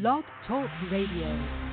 Blog Talk Radio.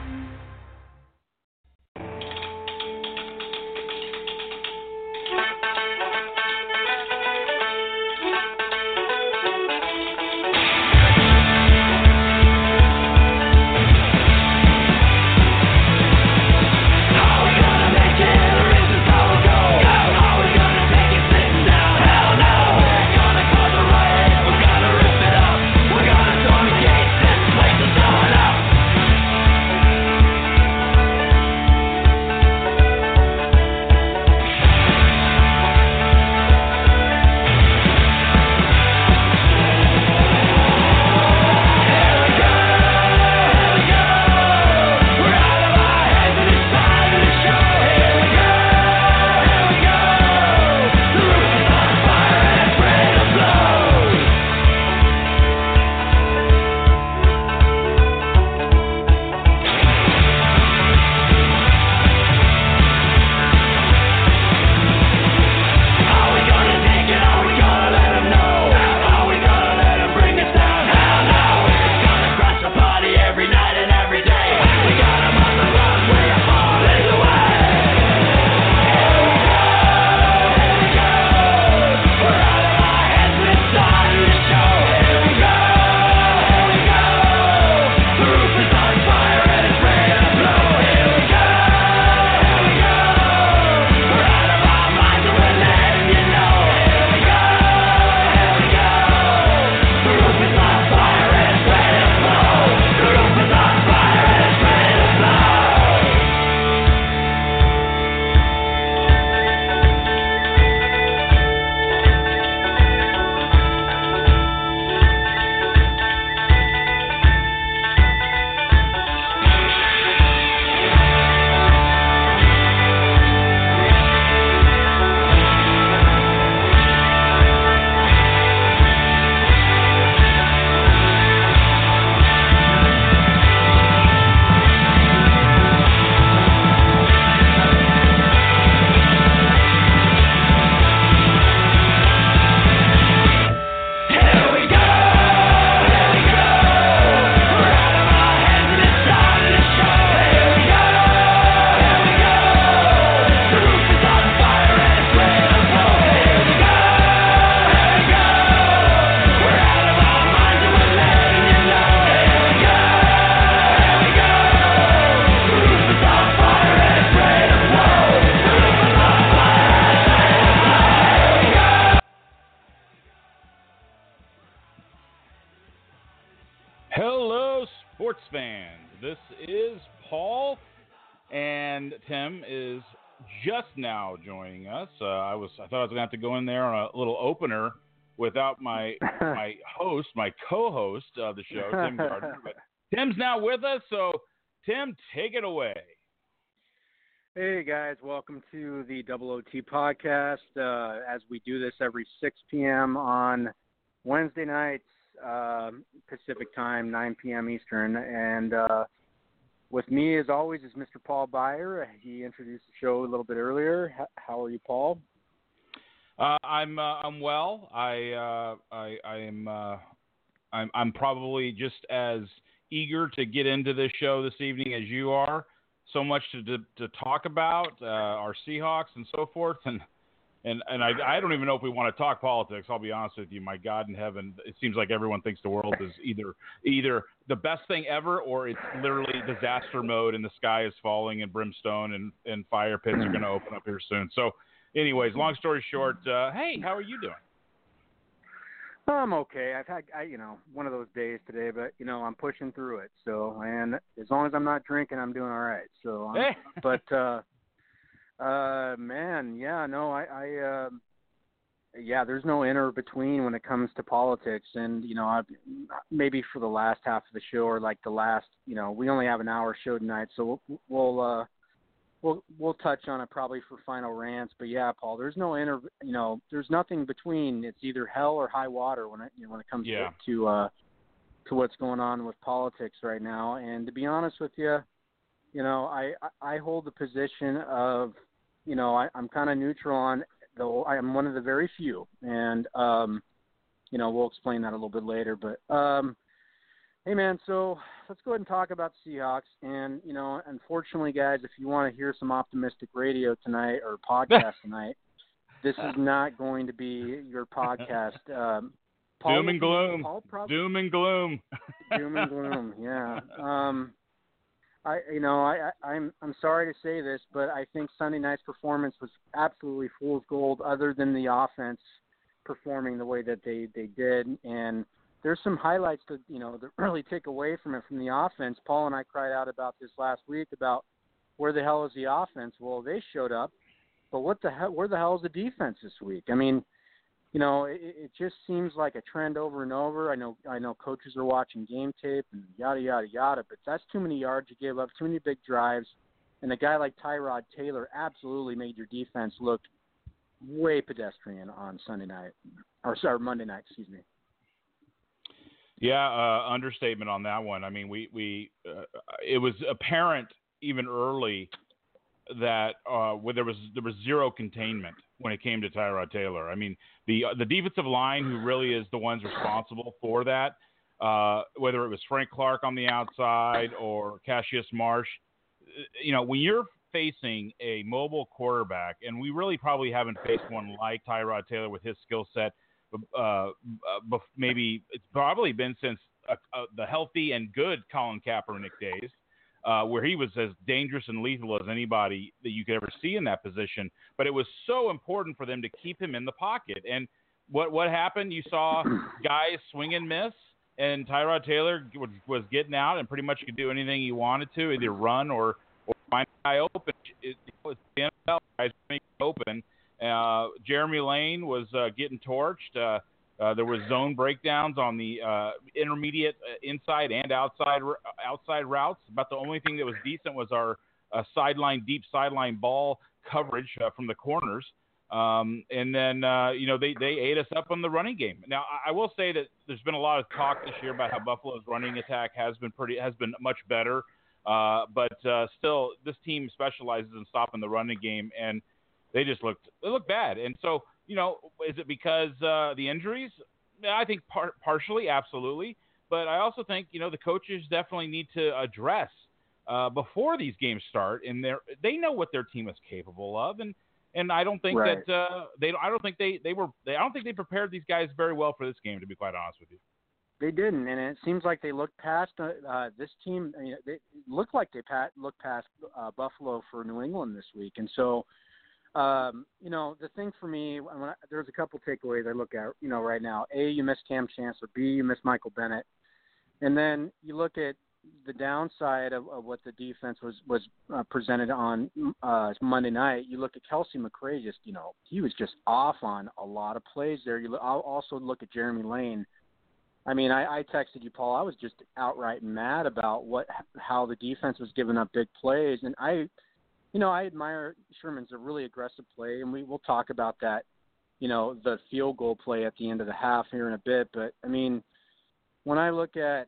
Thought I was gonna have to go in there on a little opener without my my host, my co-host of the show, Tim Gardner. But Tim's now with us, so Tim, take it away. Hey guys, welcome to the Double OT podcast. Uh, as we do this every 6 p.m. on Wednesday nights, uh, Pacific time, 9 p.m. Eastern, and uh, with me, as always, is Mr. Paul Beyer. He introduced the show a little bit earlier. How are you, Paul? Uh, I'm uh, I'm well. I uh, I, I am uh, I'm I'm probably just as eager to get into this show this evening as you are. So much to to, to talk about uh, our Seahawks and so forth, and and and I I don't even know if we want to talk politics. I'll be honest with you. My God in heaven, it seems like everyone thinks the world is either either the best thing ever or it's literally disaster mode and the sky is falling and brimstone and and fire pits are going to open up here soon. So anyways, long story short, uh, hey, how are you doing? I'm okay. I've had, I, you know, one of those days today, but you know, I'm pushing through it. So, and as long as I'm not drinking, I'm doing all right. So, hey. but, uh, uh, man, yeah, no, I, I, uh, yeah, there's no inner between when it comes to politics, and you know, I've, maybe for the last half of the show or like the last, you know, we only have an hour show tonight, so we'll, we'll uh, we'll we'll touch on it probably for final rants. But yeah, Paul, there's no inter, you know, there's nothing between. It's either hell or high water when it you know, when it comes yeah. to to, uh, to what's going on with politics right now. And to be honest with you, you know, I I hold the position of, you know, I, I'm kind of neutral on though I'm one of the very few, and um, you know, we'll explain that a little bit later. But um, Hey man, so let's go ahead and talk about Seahawks. And you know, unfortunately, guys, if you want to hear some optimistic radio tonight or podcast tonight, this is not going to be your podcast. Um, Paul doom and gloom. Prob- doom and gloom. doom and gloom. Yeah. Um, I, you know, I, I, I'm, I'm sorry to say this, but I think Sunday night's performance was absolutely fool's gold. Other than the offense performing the way that they, they did, and there's some highlights to you know that really take away from it from the offense. Paul and I cried out about this last week about where the hell is the offense? Well, they showed up, but what the hell? Where the hell is the defense this week? I mean, you know, it, it just seems like a trend over and over. I know I know coaches are watching game tape and yada yada yada, but that's too many yards you give up, too many big drives, and a guy like Tyrod Taylor absolutely made your defense look way pedestrian on Sunday night or sorry Monday night, excuse me. Yeah, uh, understatement on that one. I mean, we we uh, it was apparent even early that uh, where there was there was zero containment when it came to Tyrod Taylor. I mean, the uh, the defensive line, who really is the ones responsible for that, uh, whether it was Frank Clark on the outside or Cassius Marsh, you know, when you're facing a mobile quarterback, and we really probably haven't faced one like Tyrod Taylor with his skill set uh, uh maybe it's probably been since uh, uh, the healthy and good Colin Kaepernick days, uh, where he was as dangerous and lethal as anybody that you could ever see in that position. But it was so important for them to keep him in the pocket. And what what happened? You saw guys swing and miss, and Tyrod Taylor was, was getting out and pretty much could do anything he wanted to, either run or or find a guy open. It, it was the NFL guys make open uh, Jeremy Lane was uh, getting torched. Uh, uh, there was zone breakdowns on the uh, intermediate uh, inside and outside outside routes. About the only thing that was decent was our sideline deep sideline ball coverage from the corners. Um, and then you know they they ate us up on the running game. Now I, I will say that there's been a lot of talk this year about how Buffalo's running attack has been pretty has been much better. Uh, but uh, still, this team specializes in stopping the running game, and they just looked they looked bad. And so, you know, is it because uh, the injuries? I think par- partially, absolutely. But I also think you know the coaches definitely need to address uh, before these games start, and they they know what their team is capable of, and and I don't think right. that uh, they I don't think they they were they, I don't think they prepared these guys very well for this game, to be quite honest with you. They didn't, and it seems like they looked past uh, uh, this team. I mean, they looked like they pat, looked past uh, Buffalo for New England this week, and so um, you know, the thing for me, when I, there's a couple takeaways I look at, you know, right now. A, you miss Kam Chancellor. B, you miss Michael Bennett. And then you look at the downside of, of what the defense was was uh, presented on uh, Monday night. You look at Kelcie McCray, just you know, he was just off on a lot of plays there. You I'll also look at Jeremy Lane. I mean, I, I texted you, Paul. I was just outright mad about what how the defense was giving up big plays, and I you know, I admire Sherman's a really aggressive play, and we will talk about that. You know, the field goal play at the end of the half here in a bit. But I mean, when I look at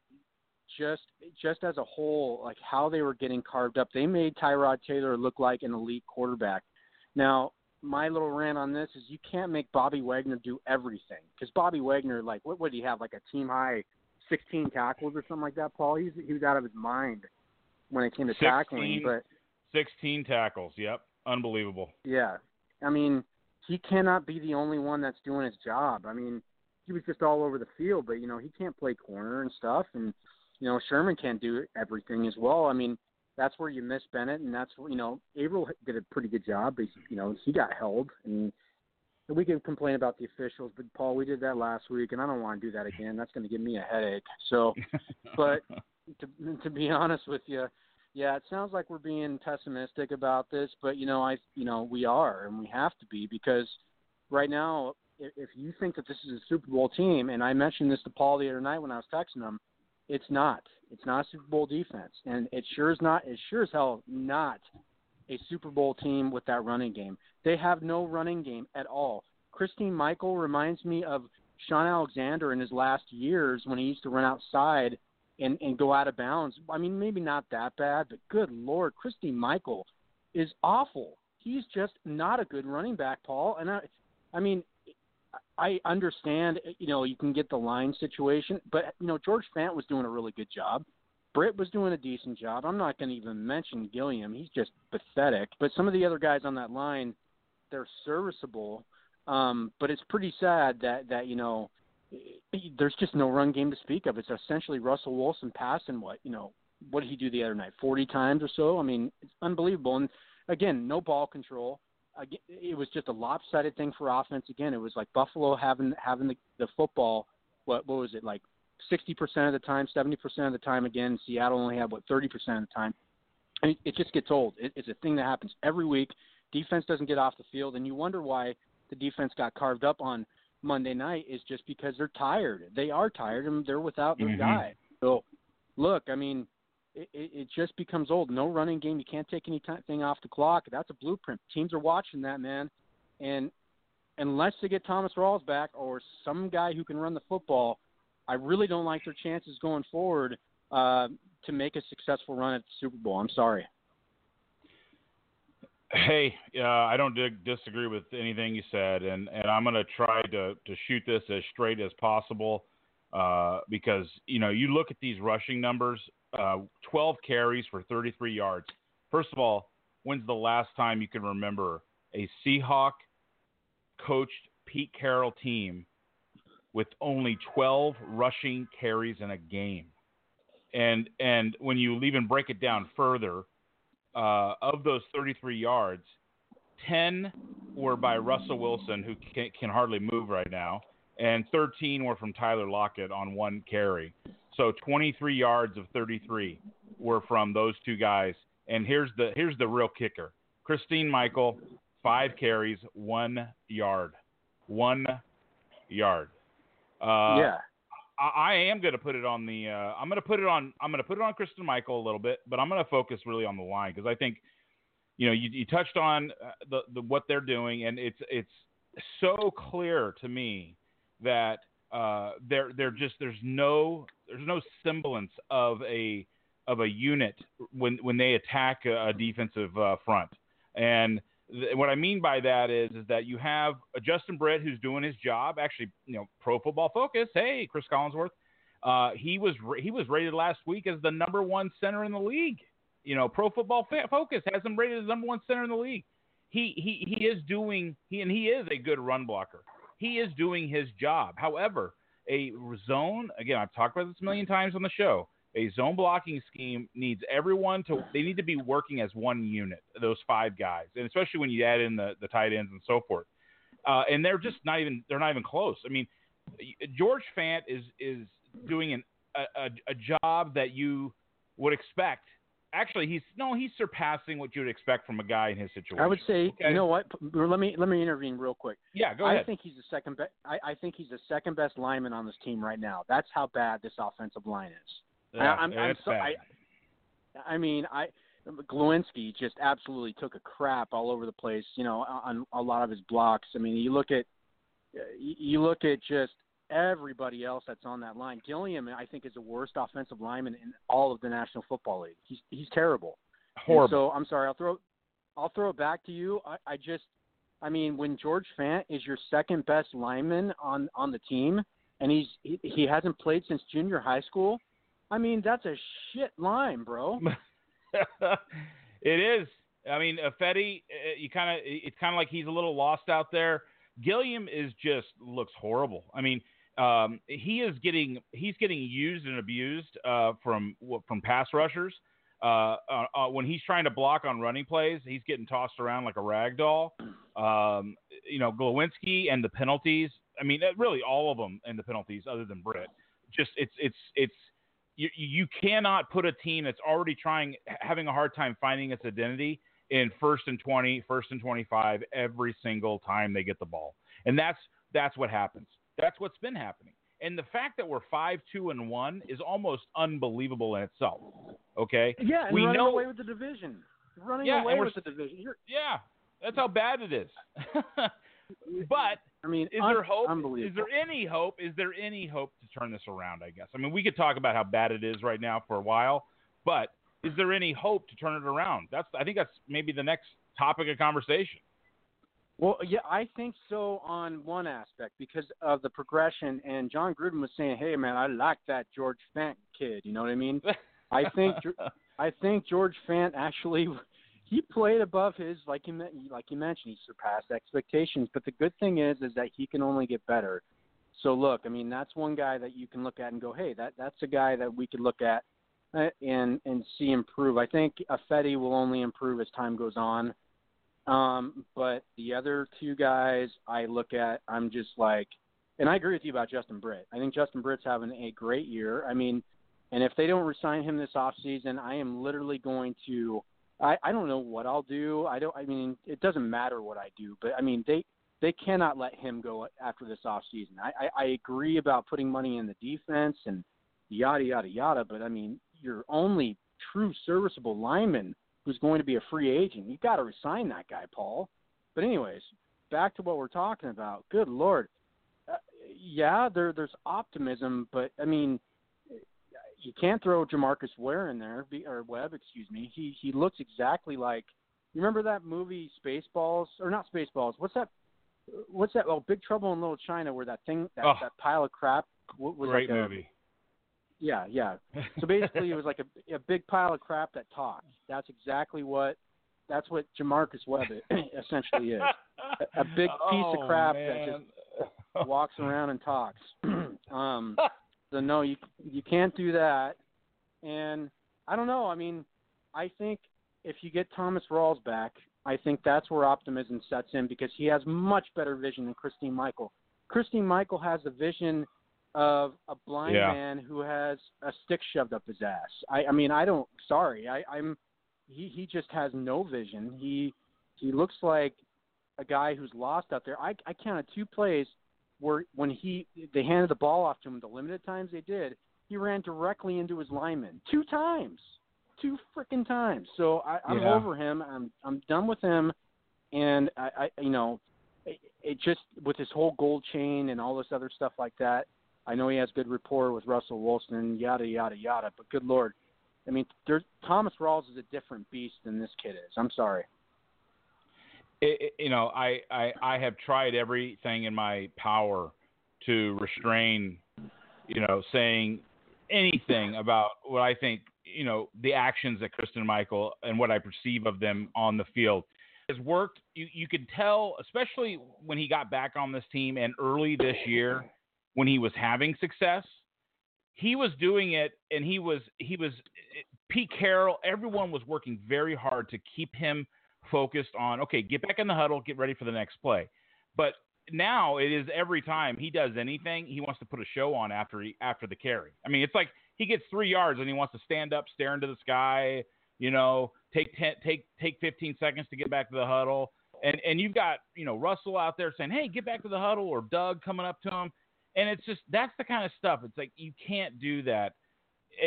just just as a whole, like how they were getting carved up, they made Tyrod Taylor look like an elite quarterback. Now, my little rant on this is you can't make Bobby Wagner do everything because Bobby Wagner, like, what would he have, like a team high 16 tackles or something like that? Paul, he's he was out of his mind when it came to 16, tackling, but 16 tackles. Yep. Unbelievable. Yeah. I mean, he cannot be the only one that's doing his job. I mean, he was just all over the field, but you know, he can't play corner and stuff and you know, Sherman can't do everything as well. I mean, that's where you miss Bennett and that's where, you know, Avril did a pretty good job, but you know, he got held and we can complain about the officials, but Paul, we did that last week, and I don't want to do that again. That's going to give me a headache. So, but to to be honest with you, yeah, it sounds like we're being pessimistic about this, but you know, I you know we are, and we have to be because right now, if, you think that this is a Super Bowl team, and I mentioned this to Paul the other night when I was texting him, it's not. It's not a Super Bowl defense, and it sure is not. It sure as hell not a Super Bowl team with that running game. They have no running game at all. Christine Michael reminds me of Shaun Alexander in his last years when he used to run outside and and go out of bounds. I mean, maybe not that bad, but good lord, Christy Michael is awful. He's just not a good running back, Paul. And I, I mean, I understand, you know, you can get the line situation, but you know, George Fant was doing a really good job. Britt was doing a decent job. I'm not going to even mention Gilliam; he's just pathetic. But some of the other guys on that line, they're serviceable. Um, but it's pretty sad that that you know, there's just no run game to speak of. It's essentially Russell Wilson passing what you know. What did he do the other night? 40 times or so. I mean, it's unbelievable. And again, no ball control it was just a lopsided thing for offense. Again, it was like Buffalo having having the, the football. What what was it like? Sixty percent of the time, seventy percent of the time. Again, Seattle only had what thirty percent of the time. And it, it just gets old. It, it's a thing that happens every week. Defense doesn't get off the field, and you wonder why the defense got carved up on Monday night. Is just because they're tired. They are tired, and they're without their mm-hmm. guy. So, look, I mean, it, it just becomes old. No running game. You can't take anything off the clock. That's a blueprint. Teams are watching that, man. And unless they get Thomas Rawls back or some guy who can run the football, I really don't like their chances going forward uh, to make a successful run at the Super Bowl. I'm sorry. Hey, uh, I don't dig- disagree with anything you said, and, and I'm going to try to to shoot this as straight as possible uh, because you know you look at these rushing numbers uh, 12 carries for 33 yards. First of all, when's the last time you can remember a Seahawk coached Pete Carroll team with only 12 rushing carries in a game? And and when you even break it down further, uh, of those 33 yards, 10 were by Russell Wilson, who can, can hardly move right now, and 13 were from Tyler Lockett on one carry. So 23 yards of 33 were from those two guys. And here's the here's the real kicker. Christine Michael, five carries, one yard, one yard. Uh, yeah. I, I am going to put it on the. Uh, I'm going to put it on. I'm going to put it on Christine Michael a little bit, but I'm going to focus really on the line because I think, you know, you, you touched on uh, the, the what they're doing, and it's it's so clear to me that uh, they're they're just there's no there's no semblance of a of a unit when when they attack a, a defensive uh, front. And what I mean by that is is that you have a Justin Britt who's doing his job. Actually, you know, Pro Football Focus. Hey, Chris Collinsworth. Uh, he was he was rated last week as the number one center in the league. You know, Pro Football Focus has him rated as number one center in the league. He he he is doing he and he is a good run blocker he is doing his job. However, a zone, again, I've talked about this a million times on the show. A zone blocking scheme needs everyone to, they need to be working as one unit, those five guys. And especially when you add in the, the tight ends and so forth. Uh, and they're just not even, they're not even close. I mean, George Fant is, is doing an, a, a job that you would expect actually he's no he's surpassing what you would expect from a guy in his situation. I would say okay? you know what let me let me intervene real quick. Yeah, go ahead. I think he's the second best. I, I think he's the second best lineman on this team right now. That's how bad this offensive line is. Yeah, I, I'm, I'm so, I, I mean I. Glowinski just absolutely took a crap all over the place, you know, on a lot of his blocks. I mean, you look at you look at just everybody else that's on that line. Gilliam, I think, is the worst offensive lineman in all of the National Football League. He's he's terrible. Horrible. And so I'm sorry. I'll throw I'll throw it back to you. I, I just I mean, when George Fant is your second best lineman on on the team, and he's he, he hasn't played since junior high school. I mean, that's a shit line, bro. it is. I mean, Fetty, uh, you kind of it's kind of like he's a little lost out there. Gilliam is just looks horrible. I mean, um, he is getting he's getting used and abused uh, from from pass rushers. Uh, uh, uh, when he's trying to block on running plays, he's getting tossed around like a rag doll. Um, you know, Glowinski and the penalties. I mean, uh, really all of them and the penalties, other than Britt. Just it's it's it's you you cannot put a team that's already trying having a hard time finding its identity in first and 20, first and 25 every single time they get the ball. And that's that's what happens. That's what's been happening. And the fact that we're five, two, and one is almost unbelievable in itself. Okay. Yeah, we running know, away with the division. Running yeah, away with the division. You're... Yeah, that's how bad it is. but I mean, is un- there hope? Is there any hope? Is there any hope to turn this around? I guess. I mean, we could talk about how bad it is right now for a while, but is there any hope to turn it around? That's I think that's maybe the next topic of conversation. Well, yeah, I think so on one aspect because of the progression. And Jon Gruden was saying, "Hey, man, I like that George Fant kid." You know what I mean? I think I think George Fant actually he played above his like you like you mentioned he surpassed expectations. But the good thing is is that he can only get better. So look, I mean that's one guy that you can look at and go, "Hey, that that's a guy that we could look at." Uh, and and see improve. I think Ifedi will only improve as time goes on. Um, but the other two guys I look at, I'm just like, and I agree with you about Justin Britt. I think Justin Britt's having a great year. I mean, and if they don't resign him this off season, I am literally going to. I, I don't know what I'll do. I don't. I mean, it doesn't matter what I do, but I mean, they they cannot let him go after this off season. I, I, I agree about putting money in the defense and yada yada yada, but I mean, your only true serviceable lineman who's going to be a free agent. You've got to resign that guy, Paul. But anyways, back to what we're talking about. Good lord. Uh, yeah, there there's optimism, but I mean, you can't throw J'Marcus Ware in there or Webb, excuse me. He he looks exactly like. You remember that movie Spaceballs or not Spaceballs? What's that? What's that? Oh, Big Trouble in Little China, where that thing, that, oh, that pile of crap was great like a, movie. Yeah, yeah. So basically, it was like a, a big pile of crap that talked. That's exactly what. That's what J'Marcus Webb essentially is. A, a big piece oh, of crap man. that just walks around and talks. um, so no, you you can't do that. And I don't know. I mean, I think if you get Thomas Rawls back, I think that's where optimism sets in because he has much better vision than Christine Michael. Christine Michael has the vision of a blind yeah. man who has a stick shoved up his ass. I, I mean, I don't. Sorry, I, I'm. He he just has no vision. He he looks like a guy who's lost out there. I I counted two plays where when he they handed the ball off to him, the limited times they did, he ran directly into his lineman two times, two freaking times. So I, I'm Yeah. over him. I'm I'm done with him, and I, I you know, it, it just with his whole gold chain and all this other stuff like that. I know he has good rapport with Russell Wilson, yada yada yada. But good lord, I mean, there's Thomas Rawls is a different beast than this kid is. I'm sorry. It, you know, I, I I have tried everything in my power to restrain, you know, saying anything about what I think, you know, the actions that Christine Michael and what I perceive of them on the field has worked. You you could tell, especially when he got back on this team and early this year when he was having success. He was doing it, and he was he was eh, Pete Carroll. Everyone was working very hard to keep him focused on okay, get back in the huddle, get ready for the next play. But now it is every time he does anything, he wants to put a show on after he after the carry. I mean, it's like he gets three yards and he wants to stand up, stare into the sky. You know, take ten, take take 15 seconds to get back to the huddle. And and you've got you know Russell out there saying, hey, get back to the huddle, or Doug coming up to him. And it's just that's the kind of stuff. It's like you can't do that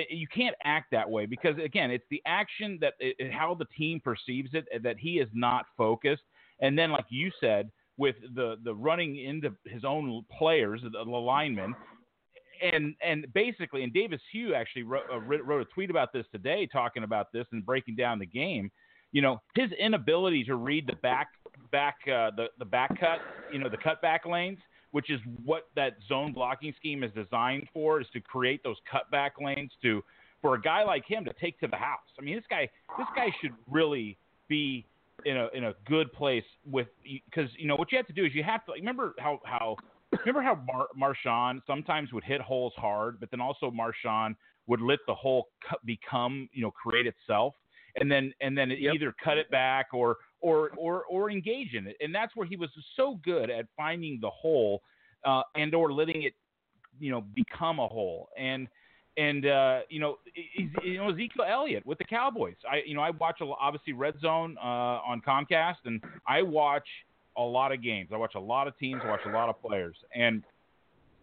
you can't act that way because again, it's the action that it, how the team perceives it that he is not focused. And then, like you said, with the the running into his own players, the, the linemen, and and basically, and Davis Hsu actually wrote, uh, wrote a tweet about this today, talking about this and breaking down the game. You know, his inability to read the back back uh, the the back cut, you know, the cutback lanes which is what that zone blocking scheme is designed for, is to create those cutback lanes to for a guy like him to take to the house. I mean, this guy this guy should really be in a in a good place with because you know what you have to do is you have to like, remember how how remember how Mar- Marshawn sometimes would hit holes hard, but then also Marshawn would let the hole cut, become you know create itself, and then and then it Yep. either cut it back or or or or engage in it, and that's where he was so good at finding the hole uh, and or letting it you know become a hole and and uh, you know you know Ezekiel Elliott with the Cowboys. I you know I watch a, obviously Red Zone uh, on Comcast, and I watch a lot of games. I watch a lot of teams. I watch a lot of players, and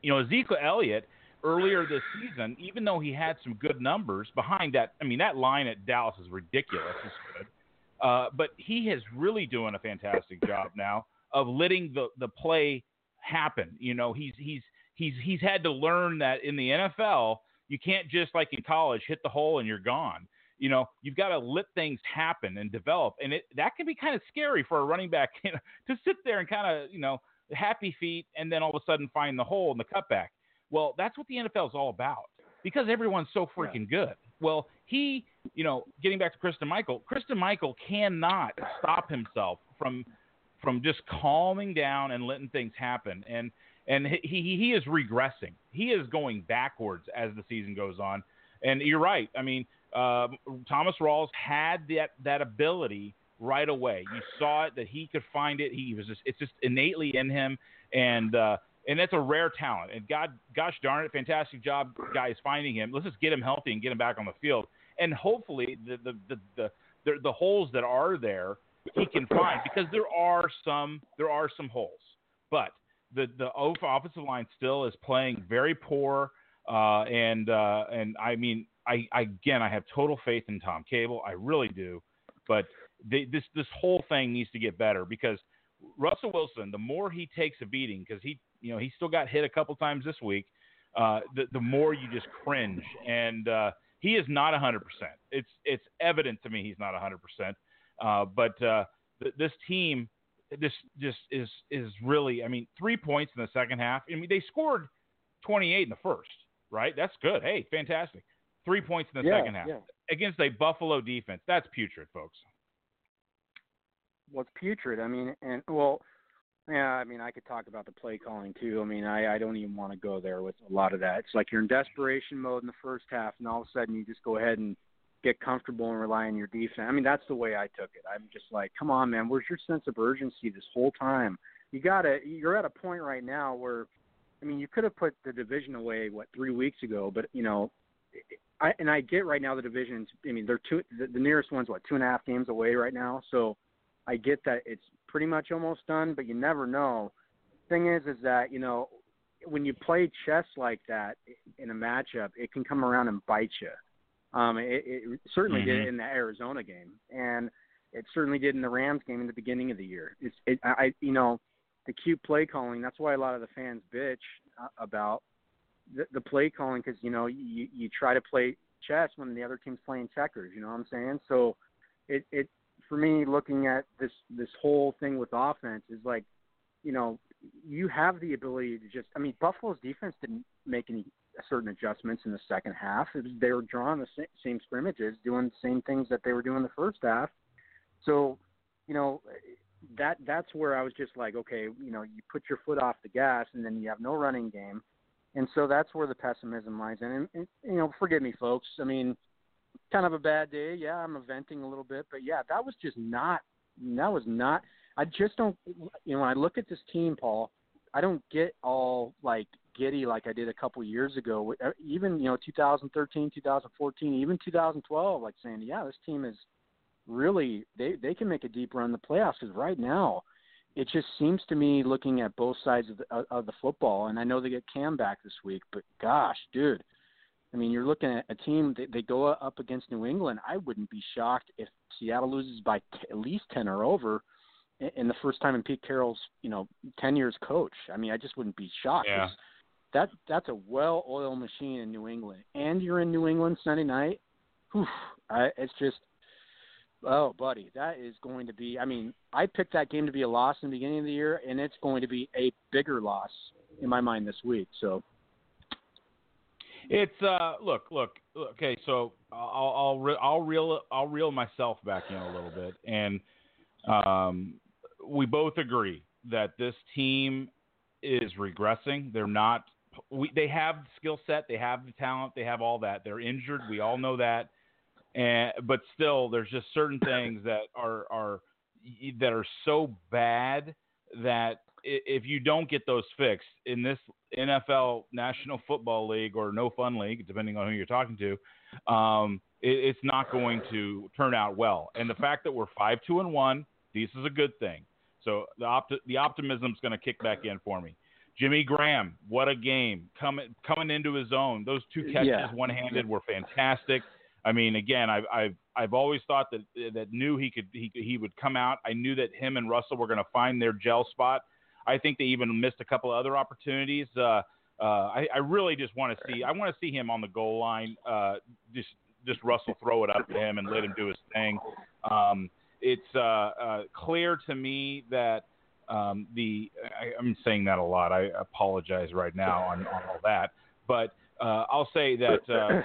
you know Ezekiel Elliott earlier this season, even though he had some good numbers behind that. I mean that line at Dallas is ridiculous. It's good. Uh, but he is really doing a fantastic job now of letting the, the play happen. You know, he's he's he's he's had to learn that in the NFL you can't just like in college hit the hole and you're gone. you know, you've got to let things happen and develop, and it that can be kind of scary for a running back you know, to sit there and kind of, you know, happy feet, and then all of a sudden find the hole in the cutback. Well, that's what the NFL is all about because everyone's so freaking yeah. good. Well, he, you know, getting back to Christine Michael, Christine Michael cannot stop himself from from just calming down and letting things happen. And and he he is regressing. He is going backwards as the season goes on. And you're right. I mean, uh, Thomas Rawls had that that ability right away. You saw it that he could find it. He was just it's just innately in him, and uh, and that's a rare talent. And God, gosh darn it, fantastic job, guys, finding him. Let's just get him healthy and get him back on the field, and hopefully the the the the, the, the holes that are there he can find because there are some there are some holes, but the the offensive line still is playing very poor. Uh, and uh, and I mean, I, I again, I have total faith in Tom Cable. I really do, but this this whole thing needs to get better because Russell Wilson, the more he takes a beating, because he you know he still got hit a couple times this week, uh, the the more you just cringe, and uh, he is not hundred percent. It's it's evident to me he's not hundred percent. Uh, but uh, th- this team, this just is is really. I mean, three points in the second half. I mean, they scored 28 in the first. Right, that's good. Hey, fantastic. Three points in the yeah, second half yeah. against a Buffalo defense. That's putrid, folks. Well, it's putrid. I mean, and well, yeah. I mean, I could talk about the play calling too. I mean, I I don't even want to go there with a lot of that. It's like you're in desperation mode in the first half, and all of a sudden you just go ahead and get comfortable and rely on your defense. I mean, that's the way I took it. I'm just like, come on, man, where's your sense of urgency this whole time? You got to. You're at a point right now where, I mean, you could have put the division away what three weeks ago, but you know, I and I get right now the divisions. I mean, they're two. The, the nearest one's what two and a half games away right now. So I get that it's pretty much almost done, but you never know. Thing is, is that you know when you play chess like that in a matchup, it can come around and bite you. Um, it, it certainly mm-hmm. did in the Arizona game, and it certainly did in the Rams game in the beginning of the year. It's, it, I, you know, the cute play calling. That's why a lot of the fans bitch uh, about the, the play calling because you know you you try to play chess when the other team's playing checkers. You know what I'm saying? So, it it for me looking at this this whole thing with offense is like, you know, you have the ability to just. I mean, Buffalo's defense didn't make any uh, certain adjustments in the second half. Was, they were drawing the same scrimmages, doing the same things that they were doing the first half. So, you know, that that's where I was just like, okay, you know, you put your foot off the gas, and then you have no running game, and so that's where the pessimism lies in. And, and you know, forgive me, folks. I mean, kind of a bad day. Yeah, I'm venting a little bit, but yeah, that was just not. That was not. I just don't. You know, when I look at this team, Paul, I don't get all like giddy like I did a couple years ago. Uh, even you know 2013, 2014, even 2012, like saying, yeah, this team is really they they can make a deep run in the playoffs. Because right now, it just seems to me looking at both sides of the of the football, and I know they get Kam back this week, but gosh, dude. I mean, you're looking at a team that they go up against New England. I wouldn't be shocked if Seattle loses by t- at least ten or over in the first time in Pete Carroll's, you know, ten years coach. I mean, I just wouldn't be shocked. Yeah that that's a well-oiled machine in New England, and you're in New England Sunday night. Whew, I, it's just, oh, buddy, that is going to be. I mean, I picked that game to be a loss in the beginning of the year, and it's going to be a bigger loss in my mind this week. So, it's uh, look, look, okay. So I'll I'll I'll reel I'll reel myself back in a little bit, and um, we both agree that this team is regressing. They're not we, they have the skill set, they have the talent, they have all that. They're injured, we all know that. And but still, there's just certain things that are are that are so bad that if you don't get those fixed in this NFL National Football League or No Fun League, depending on who you're talking to, um, it, it's not going to turn out well. And the fact that we're five two and one, this is a good thing. So the opti- the optimism is going to kick back in for me. Jimmy Graham, what a game coming coming into his own. Those two catches, yeah. one handed, were fantastic. I mean, again, I've I've I've always thought that that knew he could he he would come out. I knew that him and Russell were going to find their gel spot. I think they even missed a couple of other opportunities. Uh, uh, I, I really just want to see I want to see him on the goal line, uh, just just Russell throw it up to him and let him do his thing. Um, it's uh, uh, clear to me that um, the I, I'm saying that a lot. I apologize right now on, on all that, but uh, I'll say that uh,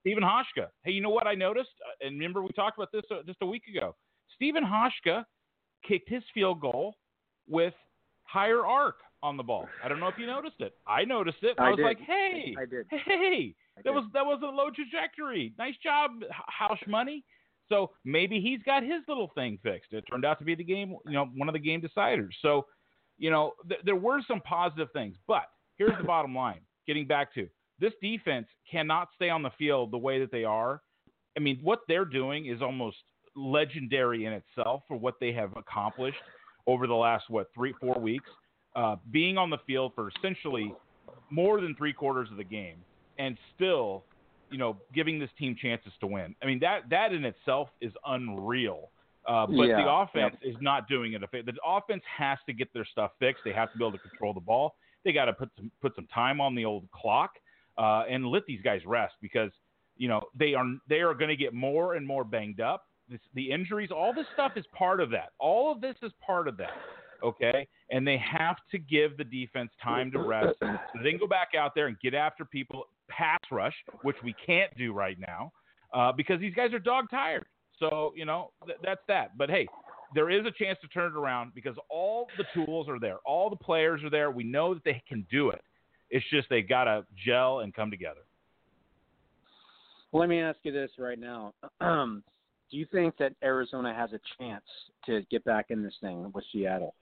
Stephen Hauschka. Hey, you know what I noticed? Uh, and remember we talked about this uh, just a week ago. Stephen Hauschka kicked his field goal with higher arc on the ball. I don't know if you noticed it. I noticed it. I, I was did. like, hey, I did. hey, I that did. was that was a low trajectory. Nice job, House Money. So maybe he's got his little thing fixed. It turned out to be the game, you know, one of the game deciders. So, you know, th- there were some positive things, but here's the bottom line. Getting back to this defense cannot stay on the field the way that they are. I mean, what they're doing is almost legendary in itself for what they have accomplished over the last what three, four weeks. Uh, being on the field for essentially more than three quarters of the game, and still, you know, giving this team chances to win. I mean, that that in itself is unreal. Uh, but Yeah, the offense is not doing it. The offense has to get their stuff fixed. They have to be able to control the ball. They got to put some put some time on the old clock uh, and let these guys rest because you know they are they are going to get more and more banged up. This, the injuries, all this stuff is part of that. All of this is part of that. Okay, and they have to give the defense time to rest. So they go back out there and get after people, pass rush, which we can't do right now uh, because these guys are dog tired. So you know th- that's that. But hey, there is a chance to turn it around because all the tools are there, all the players are there. We know that they can do it. It's just they got to gel and come together. Let me ask you this right now. Um, do you think that Arizona has a chance to get back in this thing with Seattle?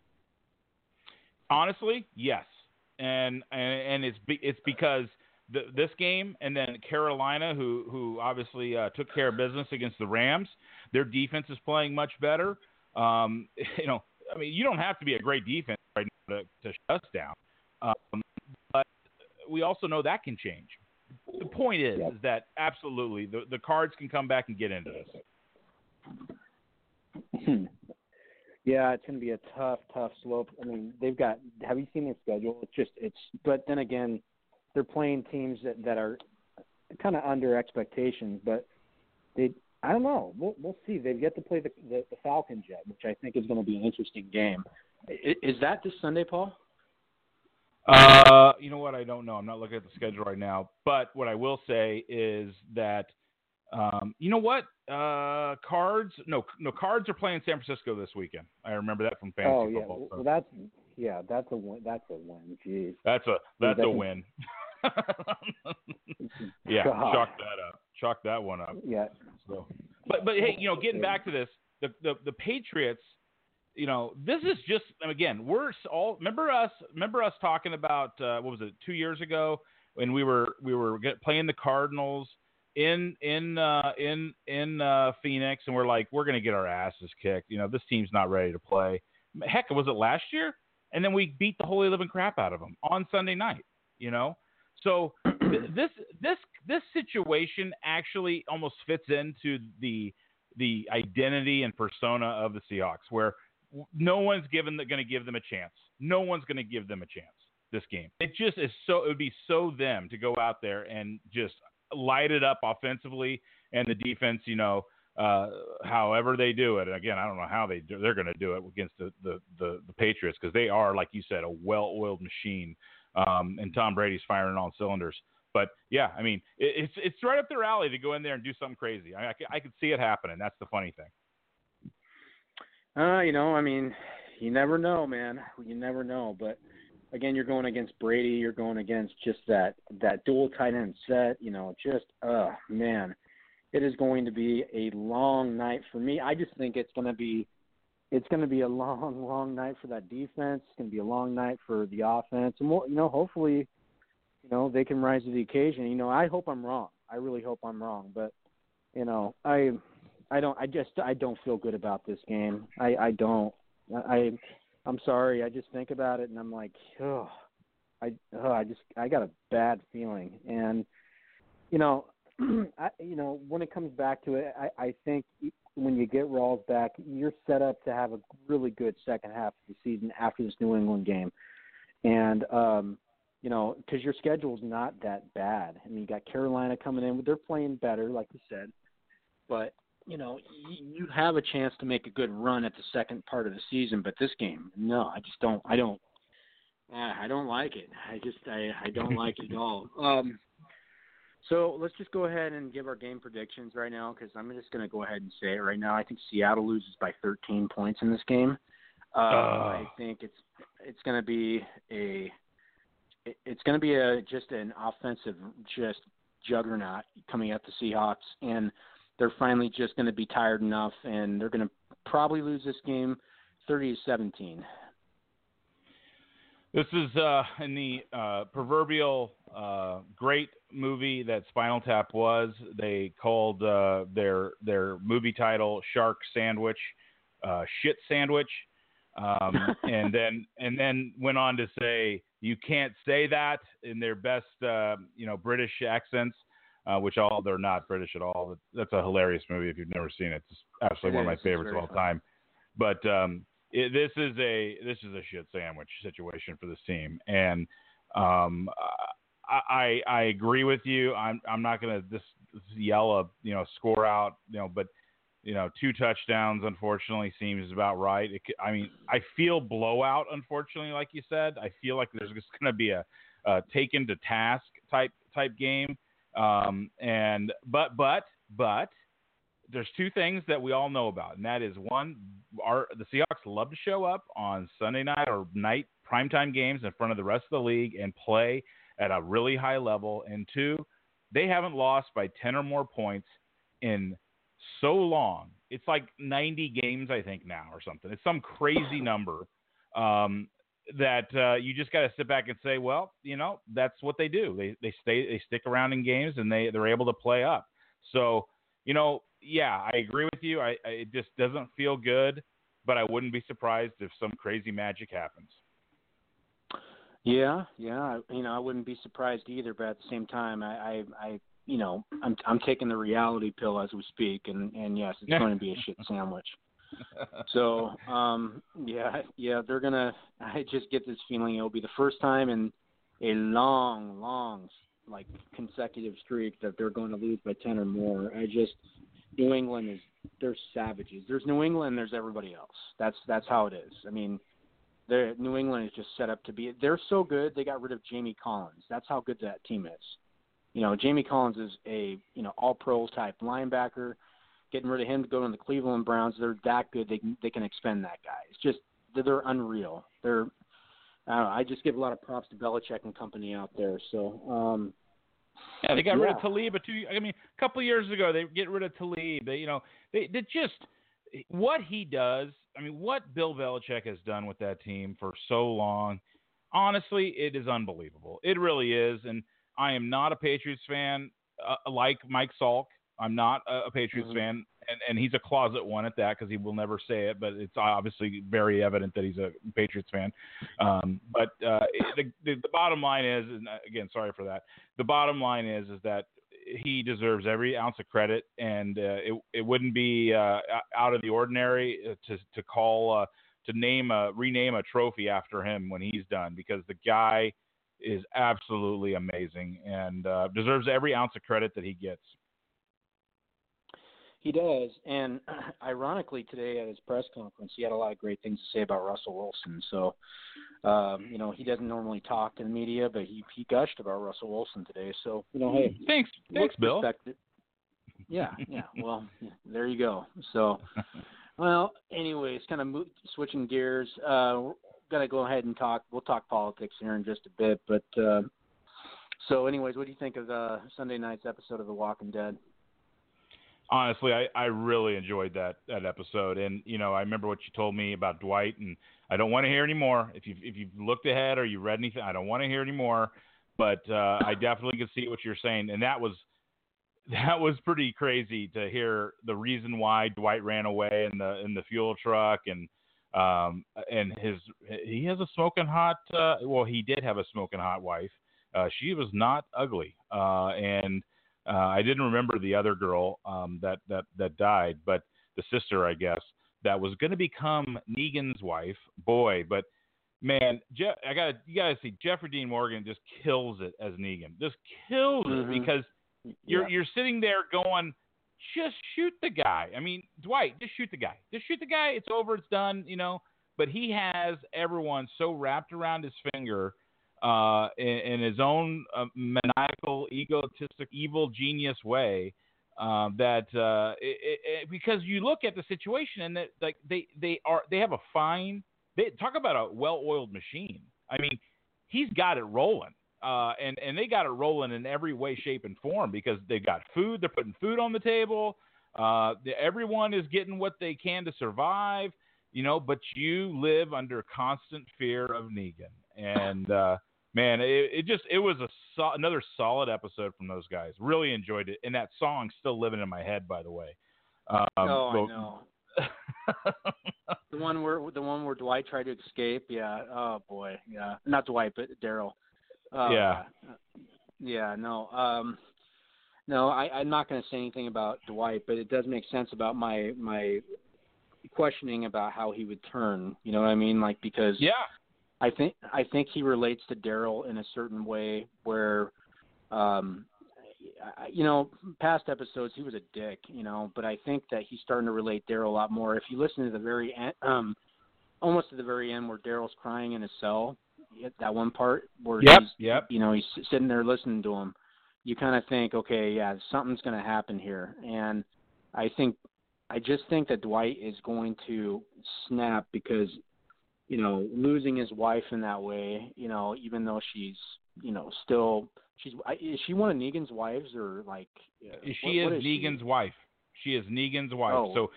Honestly, yes, and and, and it's be, it's because the, this game and then Carolina, who who obviously uh, took care of business against the Rams, their defense is playing much better. Um, you know, I mean, you don't have to be a great defense right now to, to shut us down, um, but we also know that can change. The point is, is that absolutely the the Cards can come back and get into this. Yeah, it's going to be a tough, tough slope. I mean, they've got. Have you seen their schedule? It's just it's. But then again, they're playing teams that that are kind of under expectations. But they, I don't know. We'll we'll see. They've yet to play the the, the Falcons yet, which I think is going to be an interesting game. I- Is that this Sunday, Paul? Uh, you know what? I don't know. I'm not looking at the schedule right now. But what I will say is that, um, you know what? Uh, cards. No, no. Cards are playing San Francisco this weekend. I remember that from fantasy oh yeah, football. so well that's yeah, that's a win. That's a win. Jeez. that's a that's a win. yeah, God. chalk that up. Chalk that one up. Yeah. So, but but hey, you know, getting back to this, the the, the Patriots. You know, this is just again, we're all remember us remember us talking about uh, what was it two years ago when we were we were playing the Cardinals in in uh, in in uh, Phoenix, and we're like we're gonna get our asses kicked. You know, this team's not ready to play. Heck, was it last year? And then we beat the holy living crap out of them on Sunday night. You know, so th- this this this situation actually almost fits into the the identity and persona of the Seahawks, where no one's given going to give them a chance. No one's going to give them a chance this game. It just is so. It would be so them to go out there and just light it up offensively, and the defense, you know. Uh, however they do it, again, I don't know how they do, they're going to do it against the the, the, the Patriots because they are, like you said, a well-oiled machine, um, and Tom Brady's firing on cylinders. But yeah, I mean, it, it's it's right up their alley to go in there and do something crazy. I, I, could- I could see it happening. That's the funny thing. Uh, you know, I mean, you never know, man. You never know. But again, you're going against Brady. You're going against just that that dual tight end set. You know, just uh, man, it is going to be a long night for me. I just think it's going to be it's going to be a long, long night for that defense. It's going to be a long night for the offense, and more, you know, hopefully, you know, they can rise to the occasion. You know, I hope I'm wrong. I really hope I'm wrong, but you know, I I don't I just I don't feel good about this game. I I don't. I I'm sorry. I just think about it and I'm like, oh, I oh, I just I got a bad feeling. And you know, I you know, when it comes back to it, I I think when you get Rawls back, you're set up to have a really good second half of the season after this New England game. And um you know, because your schedule's not that bad. I mean, you got Carolina coming in; they're playing better, like you said. But you know, you have a chance to make a good run at the second part of the season. But this game, no, I just don't. I don't. I don't like it. I just I I don't like it at all. Um, so let's just go ahead and give our game predictions right now because I'm just going to go ahead and say it right now. I think Seattle loses by 13 points in this game. Uh, uh. I think it's it's going to be a it's going to be a just an offensive just juggernaut coming at the Seahawks, and they're finally just going to be tired enough, and they're going to probably lose this game 30 to 17. This is uh, in the uh, proverbial uh, great movie that Spinal Tap was. They called uh, their their movie title Shark Sandwich, uh, Shit Sandwich, um, and then and then went on to say you can't say that in their best uh, you know British accents. Which all they're not British at all. That's a hilarious movie if you've never seen it. It's absolutely it one of my favorites of all fun. time. But um, it, this is a this is a shit sandwich situation for this team, and um, I I agree with you. I'm I'm not gonna just yell a you know score out you know, but you know two touchdowns unfortunately seems about right. It, I mean I feel blowout unfortunately like you said. I feel like there's just gonna be a, a taken to task type type game. Um, and but but but there's two things that we all know about, and that is one, our the Seahawks love to show up on Sunday night or night primetime games in front of the rest of the league and play at a really high level, and two, they haven't lost by 10 or more points in so long. It's like 90 games, I think now, or something. It's some crazy number um, that uh, you just got to sit back and say, well, you know, that's what they do. They they stay they stick around in games and they they're able to play up. So you know, yeah, I agree with you. I, I, it just doesn't feel good, but I wouldn't be surprised if some crazy magic happens. Yeah, yeah, you know, I wouldn't be surprised either. But at the same time, I, I, I you know, I'm I'm taking the reality pill as we speak, and and yes, it's going to be a shit sandwich. So, um, yeah, yeah, they're gonna. I just get this feeling it'll be the first time in a long, long, like consecutive streak that they're going to lose by ten or more. I just New England is they're savages. There's New England, there's everybody else. That's that's how it is. I mean, they New England is just set up to be. They're so good. They got rid of Jamie Collins. That's how good that team is. You know, Jamie Collins is a you know all pro type linebacker. Getting rid of him to go to the Cleveland Browns, they're that good. They can they can expend that guy. It's just they're unreal. They're I, don't know, I just give a lot of props to Belichick and company out there. So um, yeah, they got yeah. rid of Talib But two. I mean, a couple of years ago, they get rid of Talib. They, you know, they, they just what he does. I mean, what Bill Belichick has done with that team for so long. Honestly, it is unbelievable. It really is. And I am not a Patriots fan uh, like Mike Salk. I'm not a, a Patriots mm-hmm. fan and, and he's a closet one at that because he will never say it, but it's obviously very evident that he's a Patriots fan. Um, but uh, the, the, the bottom line is, and uh, again, sorry for that. The bottom line is, is that he deserves every ounce of credit, and uh, it it wouldn't be uh, out of the ordinary uh, to to call uh, to name a rename a trophy after him when he's done because the guy is absolutely amazing and uh, deserves every ounce of credit that he gets. He does, and ironically, today at his press conference, he had a lot of great things to say about Russell Wilson. So, um, you know, he doesn't normally talk to the media, but he he gushed about Russell Wilson today. So, you know, hey, thanks, thanks, Bill. Yeah, yeah. Well, there you go. So, well, anyways, kind of mo- switching gears. Uh, we're gonna go ahead and talk. We'll talk politics here in just a bit, but. Uh, so, anyways, what do you think of uh, Sunday night's episode of The Walking Dead? Honestly, I, I really enjoyed that that episode, and you know, I remember what you told me about Dwight, and I don't want to hear anymore. If you if you've looked ahead or you read anything, I don't want to hear anymore. But uh, I definitely can see what you're saying, and that was that was pretty crazy to hear the reason why Dwight ran away in the in the fuel truck and um and his he has a smoking hot uh well he did have a smoking hot wife uh she was not ugly uh and uh, I didn't remember the other girl um, that that that died, but the sister, I guess, that was going to become Negan's wife. Boy, but man, Jeff, I got you got to see Jeffrey Dean Morgan just kills it as Negan, just kills Mhm. it because you're Yeah. you're sitting there going, just shoot the guy. I mean, Dwight, just shoot the guy. Just shoot the guy. It's over. It's done. You know. But he has everyone so wrapped around his finger uh, in, in his own uh, maniacal, egotistic, evil genius way. Uh, that uh, it, it, because you look at the situation and that like they they are they have a fine they talk about a well-oiled machine. I mean, he's got it rolling, uh, and and they got it rolling in every way, shape, and form because they've got food. They're putting food on the table. Uh, the, everyone is getting what they can to survive, you know. But you live under constant fear of Negan, and uh, man, it, it just it was a so, another solid episode from those guys. Really enjoyed it, and that song's still living in my head, by the way. Um, oh, but- I know. The one where the one where Dwight tried to escape. Yeah. Oh boy. Yeah. Not Dwight, but Daryl. Uh, Yeah. Yeah. No. Um. No, I, I'm not going to say anything about Dwight, but it does make sense about my my questioning about how he would turn. You know what I mean? Like because yeah, I think I think he relates to Daryl in a certain way where, um, I- you know, past episodes he was a dick, you know, but I think that he's starting to relate Daryl a lot more. If you listen to the very end, um, almost to the very end where Daryl's crying in his cell, that one part where Yep, he's, yep. you know, he's sitting there listening to him, you kind of think, okay, yeah, something's going to happen here, and I think I just think that Dwight is going to snap because you know, losing his wife in that way, you know, even though she's, you know, still she's I- is she one of Negan's wives or like uh, she what, is what Negan's wife. She is Negan's wife. Oh. So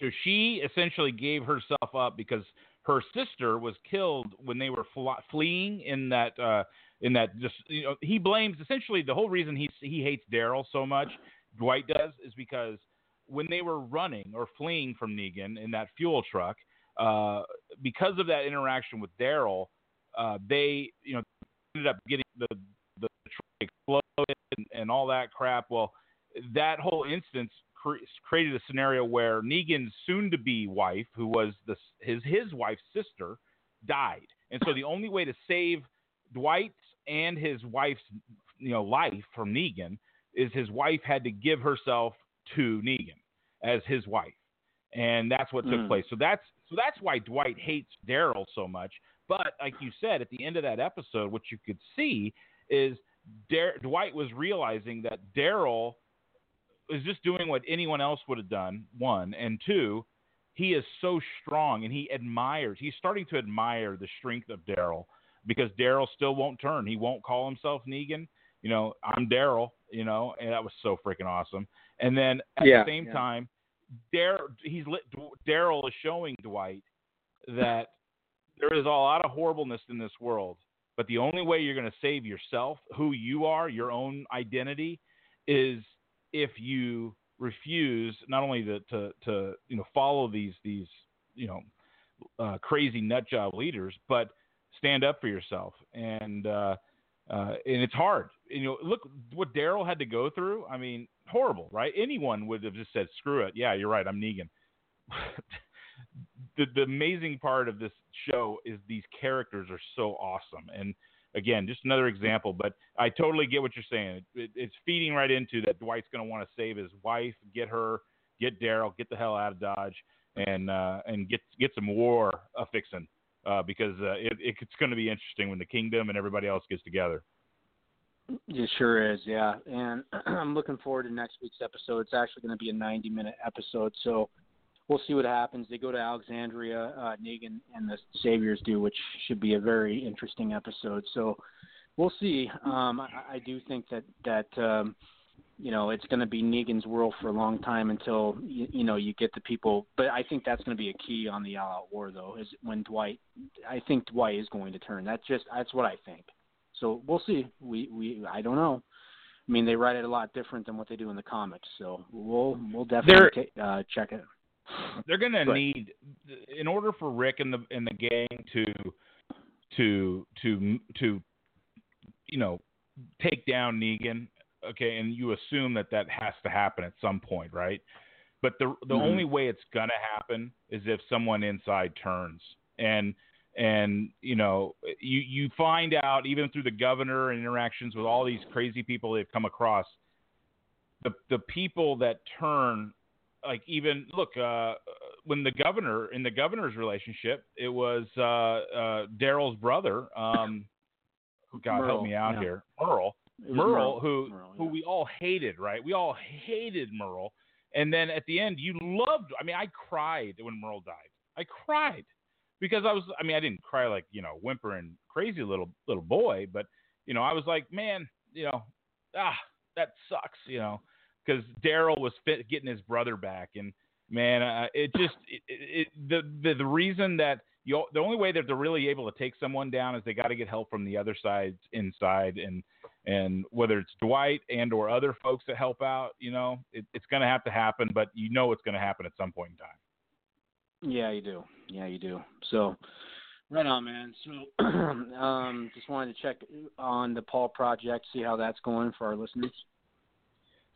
so she essentially gave herself up because her sister was killed when they were fl- fleeing in that uh in that just you know he blames essentially the whole reason he he hates Daryl so much Dwight does is because when they were running or fleeing from Negan in that fuel truck uh because of that interaction with Daryl uh they you know ended up getting the the truck exploded and, and all that crap well that whole instance cre- created a scenario where Negan's soon-to-be wife, who was the, his his wife's sister, died, and so the only way to save Dwight's and his wife's you know life from Negan is his wife had to give herself to Negan as his wife, and that's what took Mm. place. So that's so that's why Dwight hates Daryl so much. But like you said, at the end of that episode, what you could see is Dar- Dwight was realizing that Daryl is just doing what anyone else would have done. One and two, he is so strong, and he admires. He's starting to admire the strength of Daryl because Daryl still won't turn. He won't call himself Negan. You know, I'm Daryl. You know, and that was so freaking awesome. And then at Yeah, the same yeah. time, He's Daryl is showing Dwight that there is a lot of horribleness in this world, but the only way you're going to save yourself, who you are, your own identity, is if you refuse not only to to, to you know follow these these you know uh, crazy nut job leaders, but stand up for yourself. And uh, uh, and it's hard. You know, look what Daryl had to go through. I mean, horrible, right? Anyone would have just said, "Screw it." Yeah, you're right. I'm Negan. the the amazing part of this show is these characters are so awesome. And again, just another example. But I totally get what you're saying. It, it, it's feeding right into that. Dwight's going to want to save his wife, get her, get Daryl, get the hell out of Dodge, and uh, and get get some war uh, fixing uh, because uh, it, it's going to be interesting when the kingdom and everybody else gets together. It sure is, yeah. And I'm looking forward to next week's episode. It's actually going to be a 90 minute episode, so we'll see what happens. They go to Alexandria, uh, Negan and the Saviors do, which should be a very interesting episode. So we'll see. Um, I, I do think that that um, you know it's going to be Negan's world for a long time until you, you know you get the people. But I think that's going to be a key on the All Out War, though, is when Dwight. I think Dwight is going to turn. That's just that's what I think. So we'll see. We we I don't know. I mean, they write it a lot different than what they do in the comics. So we'll we'll definitely ta- uh, check it. They're going to need, in order for Rick and the and the gang to to to to you know take down Negan. Okay, and you assume that that has to happen at some point, right? But the the Mhm. only way it's gonna happen is if someone inside turns, and and you know you you find out even through the governor and interactions with all these crazy people they've come across the the people that turn like even look uh when the governor in the governor's relationship it was uh uh Daryl's brother um God Merle, help me out yeah. here Merle Was Merle, who Merle, who we all hated, right? We all hated Merle, and then at the end, you loved. I mean, I cried when Merle died. I cried because I was. I mean, I didn't cry like you know whimpering crazy little little boy, but you know, I was like, man, you know, ah, that sucks, you know, because Daryl was fit, getting his brother back, and man, uh, it just it, it, the, the the reason that you the only way that they're really able to take someone down is they got to get help from the other side inside and and whether it's Dwight and or other folks that help out, you know, it, it's going to have to happen, but you know it's going to happen at some point in time. Yeah, you do. Yeah, you do. So, right on, man. So, um, just wanted to check on the Paul project, see how that's going for our listeners.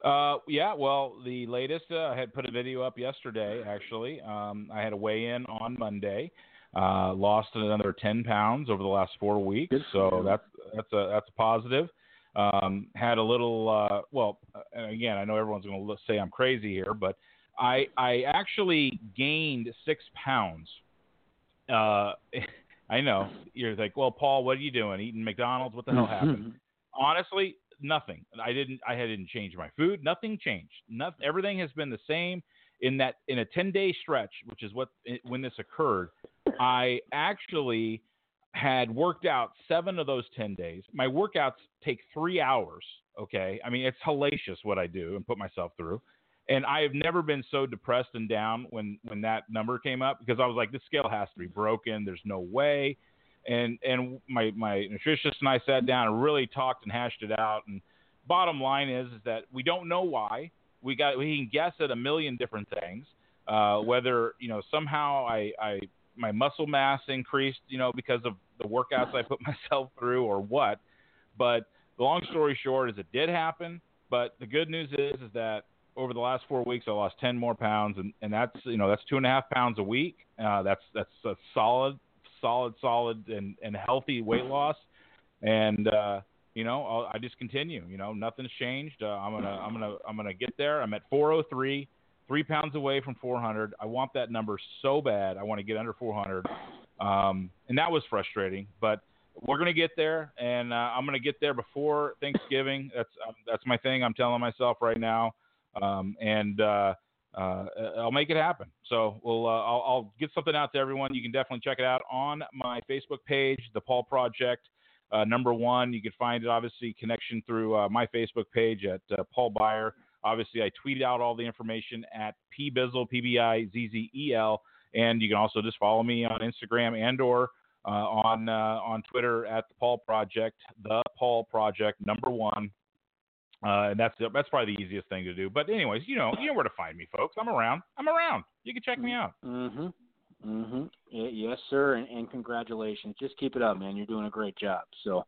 Uh, yeah, well, the latest, uh, I had put a video up yesterday, actually. Um, I had a weigh in on Monday. Uh, lost another 10 pounds over the last four weeks. So that's, that's a, that's a positive. Um, had a little, uh, well, uh, again, I know everyone's going to say I'm crazy here, but I, I actually gained six pounds. Uh, I know you're like, well, Paul, what are you doing? Eating McDonald's? What the hell happened? honestly, nothing. I didn't. I didn't change my food. Nothing changed. Nothing. Everything has been the same. In that, in a ten day stretch, which is what when this occurred, I actually had worked out seven of those ten days. My workouts take three hours. Okay, I mean it's hellacious what I do and put myself through. And I have never been so depressed and down when when that number came up because I was like, this scale has to be broken. There's no way and and my my nutritionist and I sat down and really talked and hashed it out. And bottom line is is that we don't know why. We got we can guess at a million different things. Uh, whether you know somehow I I my muscle mass increased, you know, because of the workouts I put myself through, or what. But the long story short is it did happen. But the good news is is that over the last four weeks I lost ten more pounds, and, and that's you know that's two and a half pounds a week. Uh, that's that's a solid solid, solid, and, and healthy weight loss. And uh, you know, I'll, I just continue. You know, nothing's changed. Uh, I'm gonna, I'm gonna, I'm gonna get there. I'm at 403, three pounds away from 400. I want that number so bad. I want to get under 400. Um, and that was frustrating, but we're gonna get there, and uh, I'm gonna get there before Thanksgiving. That's um, that's my thing. I'm telling myself right now. Um, and uh, uh, I'll make it happen. So we'll uh, I'll, I'll get something out to everyone. You can definitely check it out on my Facebook page, The Paul Project. Uh, number one, you can find it obviously connection through uh, my Facebook page at Paul Byer. Obviously, I tweet out all the information at pbizzle, p b i z z e l, and you can also just follow me on Instagram and or uh, on uh, on Twitter at the Paul Project, the Paul Project, number one. Uh, and that's that's probably the easiest thing to do. But anyways, you know you know where to find me, folks. I'm around. I'm around. You can check me out. Mm-hmm. Mm-hmm. Yes, sir, and, and congratulations. Just keep it up, man. You're doing a great job. So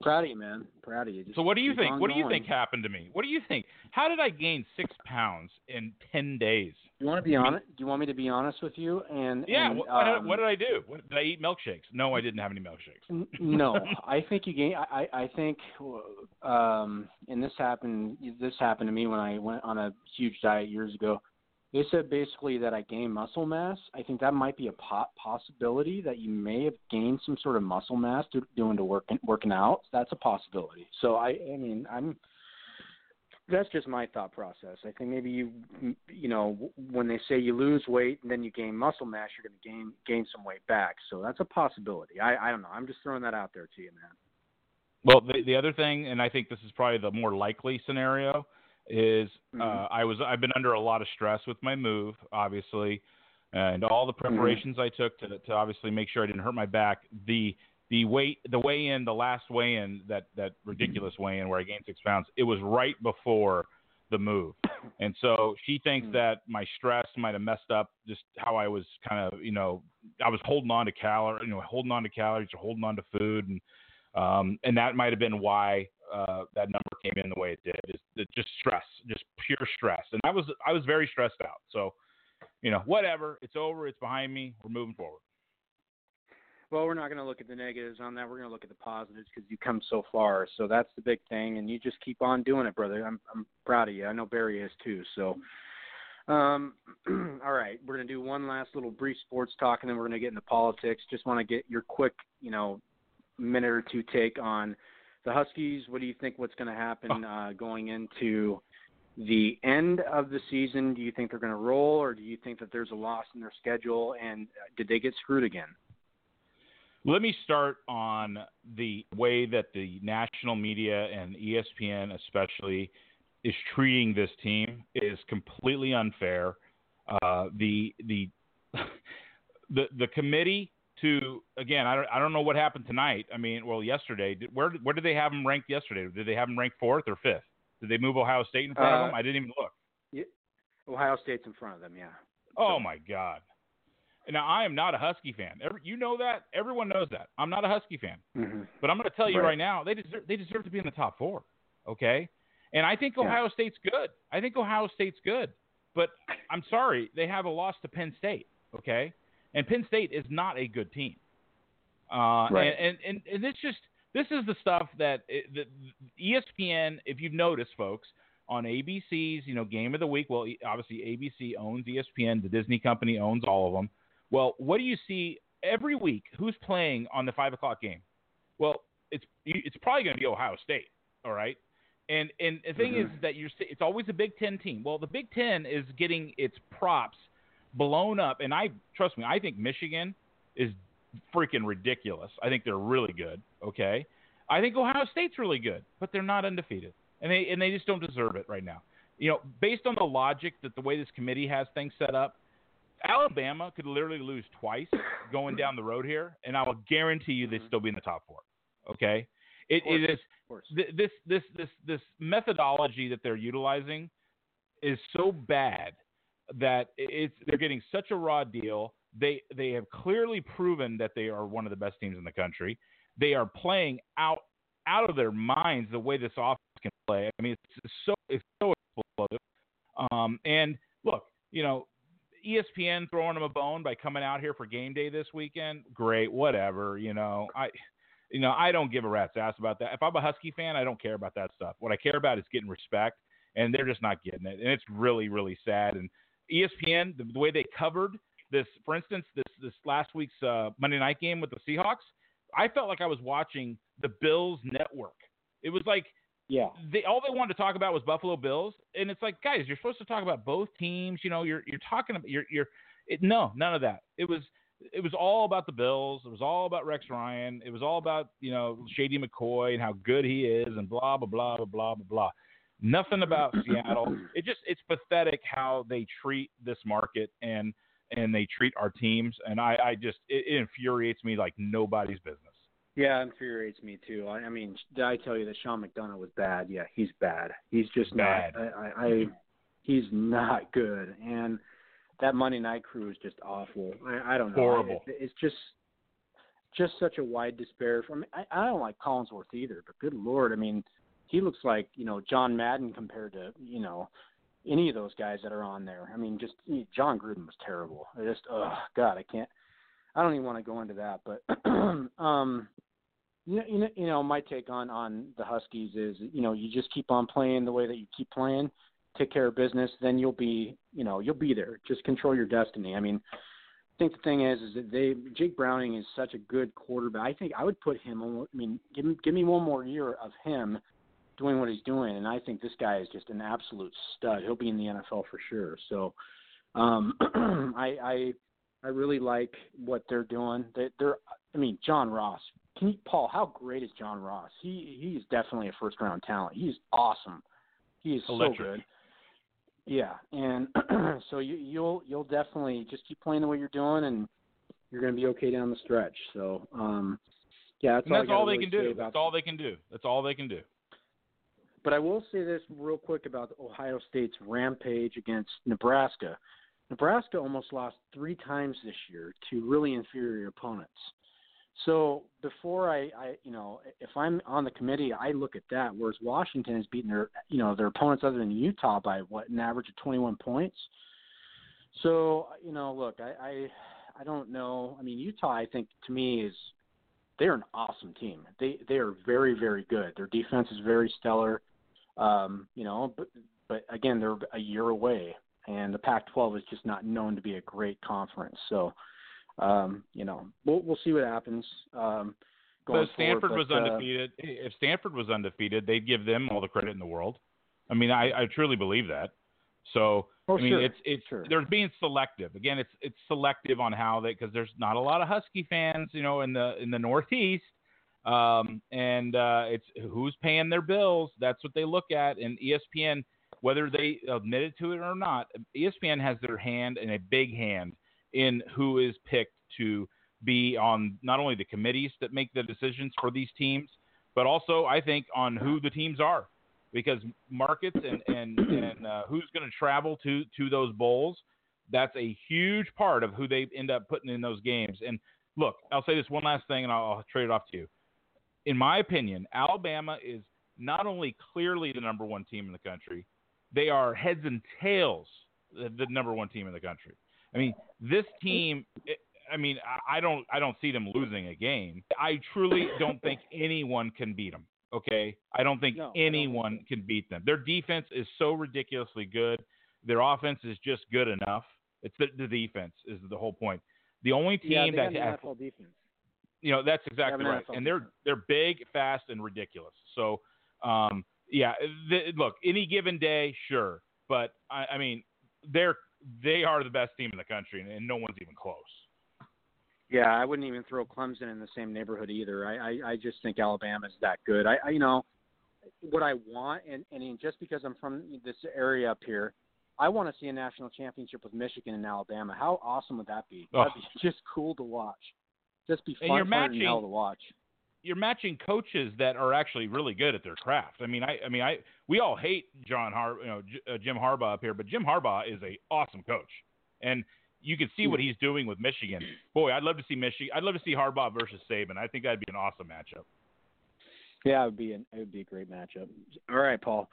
proud of you, man. Proud of you. Just So what do you think? What do you going. think happened to me? What do you think? How did I gain six pounds in ten days? Do you want to be honest? Do you want me to be honest with you? And Yeah. and, what, um, what did I do? What, did I eat milkshakes? No, I didn't have any milkshakes. N- No, I think you gain. I I I think, um, and this happened. This happened to me when I went on a huge diet years ago. They said basically that I gained muscle mass. I think that might be a po- possibility that you may have gained some sort of muscle mass do, doing to working working out. That's a possibility. So I, I mean, I'm. That's just my thought process. I think maybe you, you know, when they say you lose weight and then you gain muscle mass, you're going to gain gain some weight back. So that's a possibility. I I don't know. I'm just throwing that out there to you, man. Well, the, the other thing, and I think this is probably the more likely scenario, is uh, Mhm. I was I've been under a lot of stress with my move, obviously, and all the preparations I took to to obviously make sure I didn't hurt my back. The the weight the weigh in the last weigh in that that ridiculous weigh in where I gained six pounds. It was right before the move, and so she thinks Mhm. that my stress might have messed up just how I was kind of you know I was holding on to calories, you know, holding on to calories or holding on to food and um, and that might have been why uh, that number came in the way it did. Is it's just stress, just pure stress. And I was I was very stressed out. So, you know, whatever. It's over. It's behind me. We're moving forward. Well, we're not going to look at the negatives on that. We're going to look at the positives because you come so far. So that's the big thing, and you just keep on doing it, brother. I'm I'm proud of you. I know Barry is too. So, um, all right, we're going to do one last little brief sports talk, and then we're going to get into politics. Just want to get your quick, you know, minute or two take on the Huskies. What do you think? What's going to happen uh, going into the end of the season? Do you think they're going to roll, or do you think that there's a loss in their schedule? And uh, did they get screwed again? Let me start on the way that the national media and ESPN, especially, is treating this team is completely unfair. Uh, the the the the committee to again, I don't I don't know what happened tonight. I mean, well, yesterday. Did, where where did they have them ranked yesterday? Did they have them ranked fourth or fifth? Did they move Ohio State in front uh, of them? I didn't even look. Yeah, Ohio State's in front of them. Yeah. Oh my God. Now I am not a Husky fan. Every, you know that. Everyone knows that. I'm not a Husky fan. Mm-hmm. But I'm going to tell you right. right. now, they deserve they deserve to be in the top four. Okay. And I think Ohio yeah. State's good. I think Ohio State's good. But I'm sorry, they have a loss to Penn State. Okay. And Penn State is not a good team. Uh, right. and, and, and, this just this is the stuff that the, ESPN, if you've noticed, folks, on ABC's you know game of the week. Well, obviously ABC owns ESPN. The Disney company owns all of them. Well, what do you see every week? Who's playing on the five o'clock game? Well, it's it's probably going to be Ohio State. All right. And and the thing mm-hmm. is that you're it's always a Big Ten team. Well, the Big Ten is getting its props blown up, and I trust me, I think Michigan is freaking ridiculous. I think they're really good. Okay, I think Ohio State's really good, but they're not undefeated, and they and they just don't deserve it right now. You know, based on the logic that the way this committee has things set up, Alabama could literally lose twice going down the road here, and I will guarantee you they'd Mm-hmm. still be in the top four. Okay, it, course, it is th- this this this this methodology that they're utilizing is so bad that it's they're getting such a raw deal. They they have clearly proven that they are one of the best teams in the country. They are playing out out of their minds the way this offense can play. I mean, it's so it's so explosive. Um, and look, you know, ESPN throwing them a bone by coming out here for game day this weekend. Great, whatever. You know, I, you know, I don't give a rat's ass about that. If I'm a Husky fan, I don't care about that stuff. What I care about is getting respect, and they're just not getting it, and it's really, really sad. And ESPN, the, the way they covered this, for instance, this this last week's uh, Monday night game with the Seahawks, I felt like I was watching the Bills network. It was like yeah. They all they wanted to talk about was Buffalo Bills, and it's like, guys, you're supposed to talk about both teams. You know, you're you're talking about you're you're it, no, none of that. It was it was all about the Bills. It was all about Rex Ryan. It was all about you know Shady McCoy and how good he is and blah blah blah blah blah blah blah. Nothing about Seattle. It just it's pathetic how they treat this market and and they treat our teams. And I I just it, it infuriates me like nobody's business. Yeah, it infuriates me too. I, I mean, did I tell you that Sean McDonough was bad? Yeah, he's bad. He's just bad. not. I, I, I he's not good, and that Monday Night Crew is just awful. I, I don't know. Horrible. It, it's just just such a wide despair. From I, I don't like Collinsworth either, but good lord, I mean, he looks like you know John Madden compared to you know any of those guys that are on there. I mean, just Jon Gruden was terrible. I just oh god, I can't. I don't even want to go into that, but um you know, you know, you know, my take on on the Huskies is, you know, you just keep on playing the way that you keep playing, take care of business, then you'll be, you know, you'll be there. Just control your destiny. I mean, I think the thing is, is that they Jake Browning is such a good quarterback. I think I would put him. I mean, give me give me one more year of him doing what he's doing, and I think this guy is just an absolute stud. He'll be in the NFL for sure. So, um, I I I really like what they're doing. They, they're, I mean, John Ross can you, Paul, how great is John Ross? He he's definitely a first round talent. He's awesome. He is Electric. so good. Yeah, and so you, you'll you'll definitely just keep playing the way you're doing, and you're going to be okay down the stretch. So, um, yeah, that's and all, that's all, really they can do. That's all they can do. That's all they can do. But I will say this real quick about Ohio State's rampage against Nebraska. Nebraska almost lost three times this year to really inferior opponents. So before I, I, you know, if I'm on the committee, I look at that. Whereas Washington has beaten their, you know, their opponents other than Utah by what an average of 21 points. So you know, look, I, I, I don't know. I mean, Utah, I think to me is they're an awesome team. They they are very very good. Their defense is very stellar. Um, you know, but but again, they're a year away, and the Pac-12 is just not known to be a great conference. So, um, you know, we'll we'll see what happens. Um, but if Stanford forward, was but, uh, undefeated, if Stanford was undefeated, they'd give them all the credit in the world. I mean, I, I truly believe that. So Oh, I mean, sure. it's it's Sure. they're being selective. Again, it's it's selective on how they because there's not a lot of Husky fans, you know, in the in the Northeast. Um, and uh, it's who's paying their bills. That's what they look at. And ESPN, whether they admitted to it or not, ESPN has their hand and a big hand in who is picked to be on not only the committees that make the decisions for these teams, but also I think on who the teams are, because markets and and and uh, who's going to travel to to those bowls, that's a huge part of who they end up putting in those games. And look, I'll say this one last thing, and I'll, I'll trade it off to you. In my opinion, Alabama is not only clearly the number one team in the country, they are heads and tails the, the number one team in the country. I mean, this team. It, I mean, I- I don't, I don't see them losing a game. I truly don't think anyone can beat them. Okay, I don't think No, I don't think anyone can beat them. Their defense is so ridiculously good. Their offense is just good enough. It's the, the defense is the whole point. The only team yeah, that has, NFL defense. You know, that's exactly right. And they're they're big, fast, and ridiculous. So, um, yeah, th- look, any given day, sure, but I, I mean, they're they are the best team in the country, and, and no one's even close. Yeah, I wouldn't even throw Clemson in the same neighborhood either. I I, I just think Alabama's that good. I, I you know what I want, and and just because I'm from this area up here, I want to see a national championship with Michigan and Alabama. How awesome would that be? Oh. That'd be just cool to watch. Just be And fun, you're matching- hell to watch. You're matching coaches that are actually really good at their craft. I mean, I, I mean, I, we all hate John Har, you know, J- uh, Jim Harbaugh up here, but Jim Harbaugh is a awesome coach, and you can see what he's doing with Michigan. Boy, I'd love to see Michigan. I'd love to see Harbaugh versus Saban. I think that'd be an awesome matchup. Yeah, it would be an, it would be a great matchup. All right, Paul.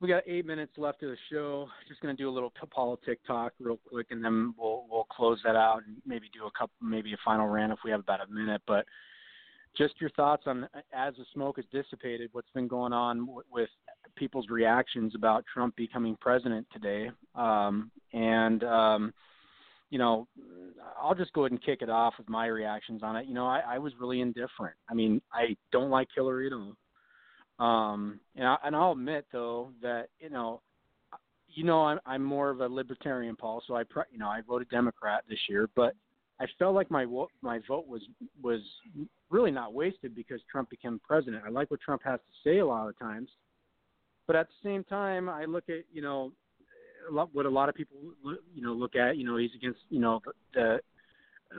We got eight minutes left of the show. Just going to do a little politic talk real quick, and then we'll we'll close that out and maybe do a couple, maybe a final rant if we have about a minute. But just your thoughts on as the smoke has dissipated, what's been going on w- with people's reactions about Trump becoming president today, um, and um, you know, I'll just go ahead and kick it off with my reactions on it. You know, I, I was really indifferent. I mean, I don't like Hillary at all. Um, and, I, and I'll admit though that you know, you know, I'm I'm more of a libertarian, Paul. So I, pre- you know, I voted Democrat this year, but I felt like my wo- my vote was was really not wasted because Trump became president. I like what Trump has to say a lot of times, but at the same time, I look at you know what a lot of people you know look at. You know, he's against you know the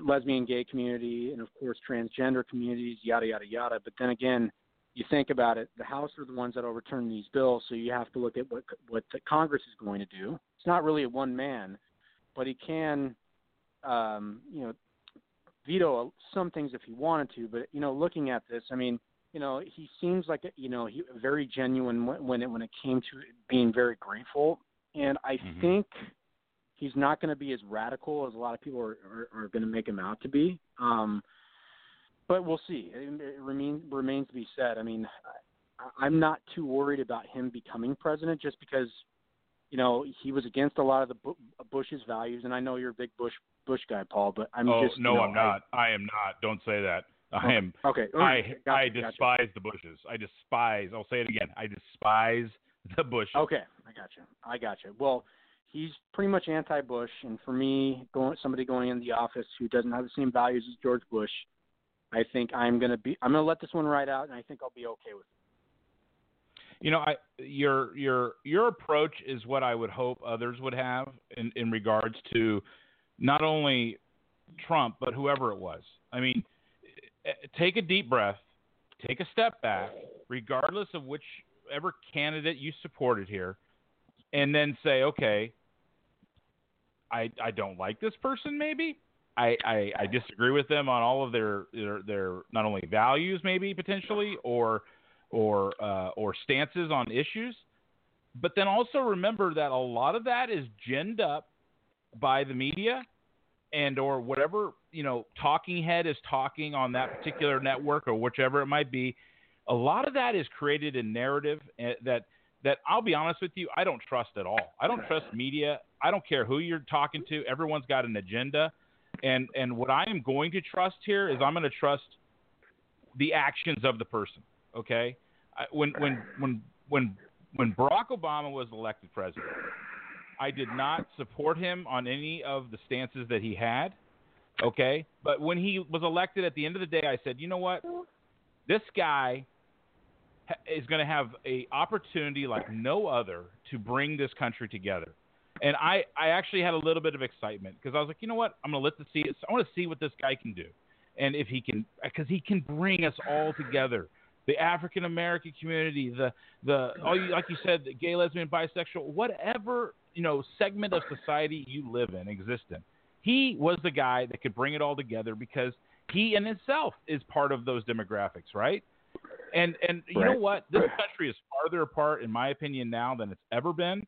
lesbian, gay community, and of course transgender communities, yada yada yada. But then again, you think about it, the House are the ones that overturn these bills, so you have to look at what what the Congress is going to do. It's not really a one man, but he can, um, you know, veto some things if he wanted to. But you know, looking at this, I mean, you know, he seems like a, you know he very genuine when when it when it came to being very grateful, and I Mhm. think he's not going to be as radical as a lot of people are are, are going to make him out to be. Um, but we'll see. It, it remains remains to be said. I mean, I, I'm not too worried about him becoming president just because, you know, he was against a lot of the Bu- Bush's values, and I know you're a big Bush Bush guy, Paul. But I'm just. oh just no, you know, I'm not. I, am not. Don't say that. I am. I, okay. I gotcha, I gotcha. despise the Bushes. I despise. I'll say it again. I despise the Bushes. Okay, I got you. I got you. Well, he's pretty much anti-Bush, and for me, going somebody going in the office who doesn't have the same values as George Bush, I think I'm gonna be. I'm gonna let this one ride out, and I think I'll be okay with it. You know, I your your your approach is what I would hope others would have in in regards to not only Trump but whoever it was. I mean, eh, take a deep breath, take a step back, regardless of whichever candidate you supported here, and then say, okay, I I don't like this person, maybe. I, I, I disagree with them on all of their, their their not only values maybe potentially or or uh, or stances on issues, but then also remember that a lot of that is ginned up by the media and or whatever you know talking head is talking on that particular network or whichever it might be. A lot of that is created in narrative eh, that that I'll be honest with you I don't trust at all. I don't trust media. I don't care who you're talking to. Everyone's got an agenda and and what I am going to trust here is I'm going to trust the actions of the person okay I, when when when when when Barack Obama was elected president I did not support him on any of the stances that he had. Okay, but when he was elected, at the end of the day, I said, you know what, this guy is going to have a opportunity like no other to bring this country together. And I, I actually had a little bit of excitement because I was like, you know what, I'm going to let the see. I want to see what this guy can do, and if he can, because he can bring us all together the African American community, the the all you like you said, the gay, lesbian, bisexual, whatever you know segment of society you live in, exist in. He was the guy that could bring it all together because he in himself is part of those demographics, right? And and you know what? This country is farther apart, in my opinion, now than it's ever been.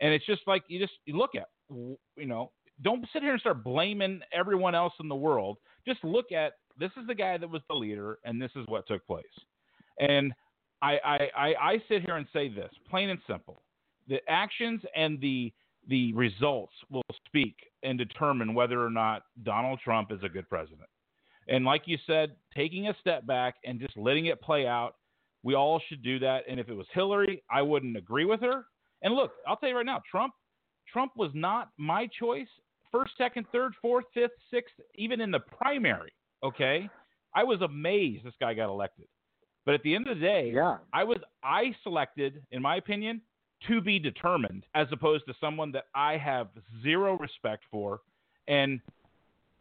And it's just like you just you look at, you know, don't sit here and start blaming everyone else in the world. Just look at this is the guy that was the leader, and this is what took place. And I, I, I, I sit here and say this, plain and simple: the actions and the the results will speak and determine whether or not Donald Trump is a good president. And like you said, taking a step back and just letting it play out, we all should do that. And if it was Hillary, I wouldn't agree with her. And look, I'll tell you right now, Trump Trump was not my choice first, second, third, fourth, fifth, sixth, even in the primary. Okay. I was amazed this guy got elected. But at the end of the day, yeah. I was I selected, in my opinion, to be determined, as opposed to someone that I have zero respect for, and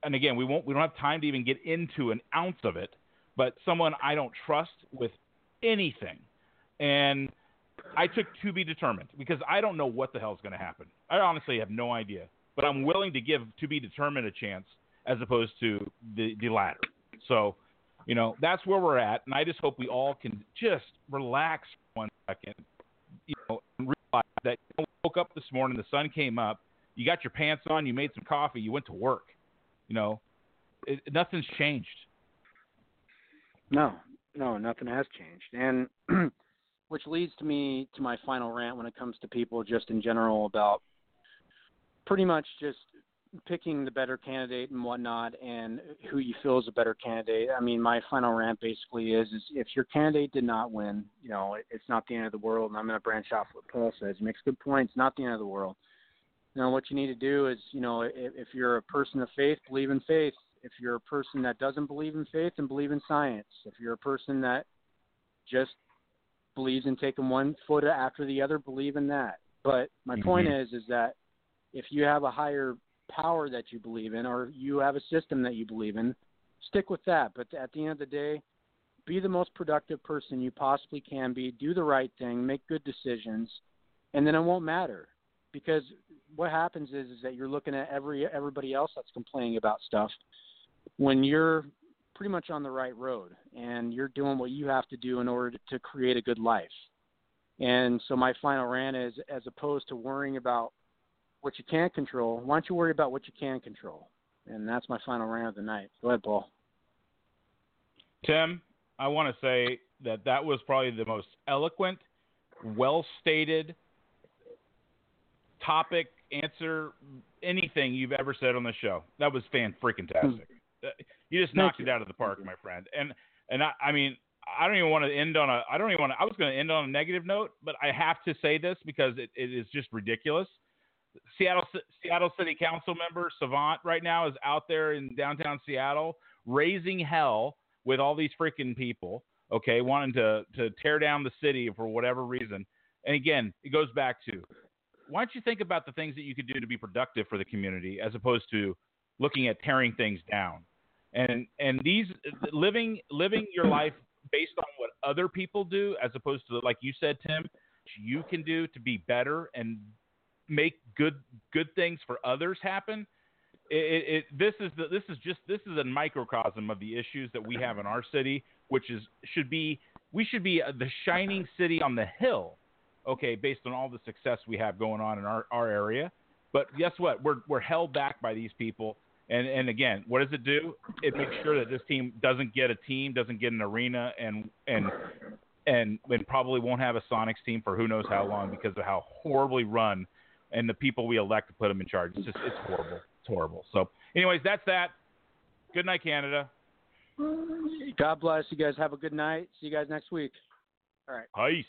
and again, we won't we don't have time to even get into an ounce of it, but someone I don't trust with anything, and I took to be determined because I don't know what the hell is going to happen. I honestly have no idea, but I'm willing to give to be determined a chance as opposed to the the latter. So you know, that's where we're at, and I just hope we all can just relax for one second, you know, and realize that you woke up this morning, the sun came up, you got your pants on, you made some coffee, you went to work. You know, it, nothing's changed. No, no, nothing has changed, and which leads to me to my final rant when it comes to people just in general about pretty much just picking the better candidate and whatnot, and who you feel is a better candidate. I mean, my final rant basically is: is if your candidate did not win, you know, it's not the end of the world. And I'm going to branch off what Paul says. He makes good points. Not the end of the world. Know, what you need to do is, you know, if, if you're a person of faith, believe in faith. If you're a person that doesn't believe in faith, and believe in science. If you're a person that just believes in taking one foot after the other, believe in that. But my mm-hmm. point is, is that if you have a higher power that you believe in or you have a system that you believe in, stick with that. But at the end of the day, be the most productive person you possibly can be, do the right thing, make good decisions, and then it won't matter. Because what happens is is that you're looking at every everybody else that's complaining about stuff when you're pretty much on the right road and you're doing what you have to do in order to create a good life. And so my final rant is as opposed to worrying about what you can't control, why don't you worry about what you can control? And that's my final rant of the night. Go ahead, Paul. Tim, I want to say that that was probably the most eloquent, well stated topic, answer, anything you've ever said on the show. That was fan freaking tastic. You just knocked it out of the park, my friend. And and I, I mean, I don't even want to end on a. I don't even want to. I was going to end on a negative note, but I have to say this because it, it is just ridiculous. Seattle Seattle City Council member Sawant right now is out there in downtown Seattle raising hell with all these freaking people, okay, wanting to to tear down the city for whatever reason. And again, it goes back to why don't you think about the things that you could do to be productive for the community as opposed to looking at tearing things down. And and these living living your life based on what other people do as opposed to like you said Tim, you can do to be better and make good good things for others happen. It, it, this is the, this is just this is a microcosm of the issues that we have in our city, which is should be we should be uh, the shining city on the hill, okay, based on all the success we have going on in our, our area. But guess what? We're we're held back by these people, And and again, what does it do? It makes sure that this team doesn't get a team, doesn't get an arena, and and and and probably won't have a Sonics team for who knows how long because of how horribly run and the people we elect to put them in charge. It's just it's horrible. It's horrible. So, anyways, that's that. Good night, Canada. God bless you guys. Have a good night. See you guys next week. All right. Peace.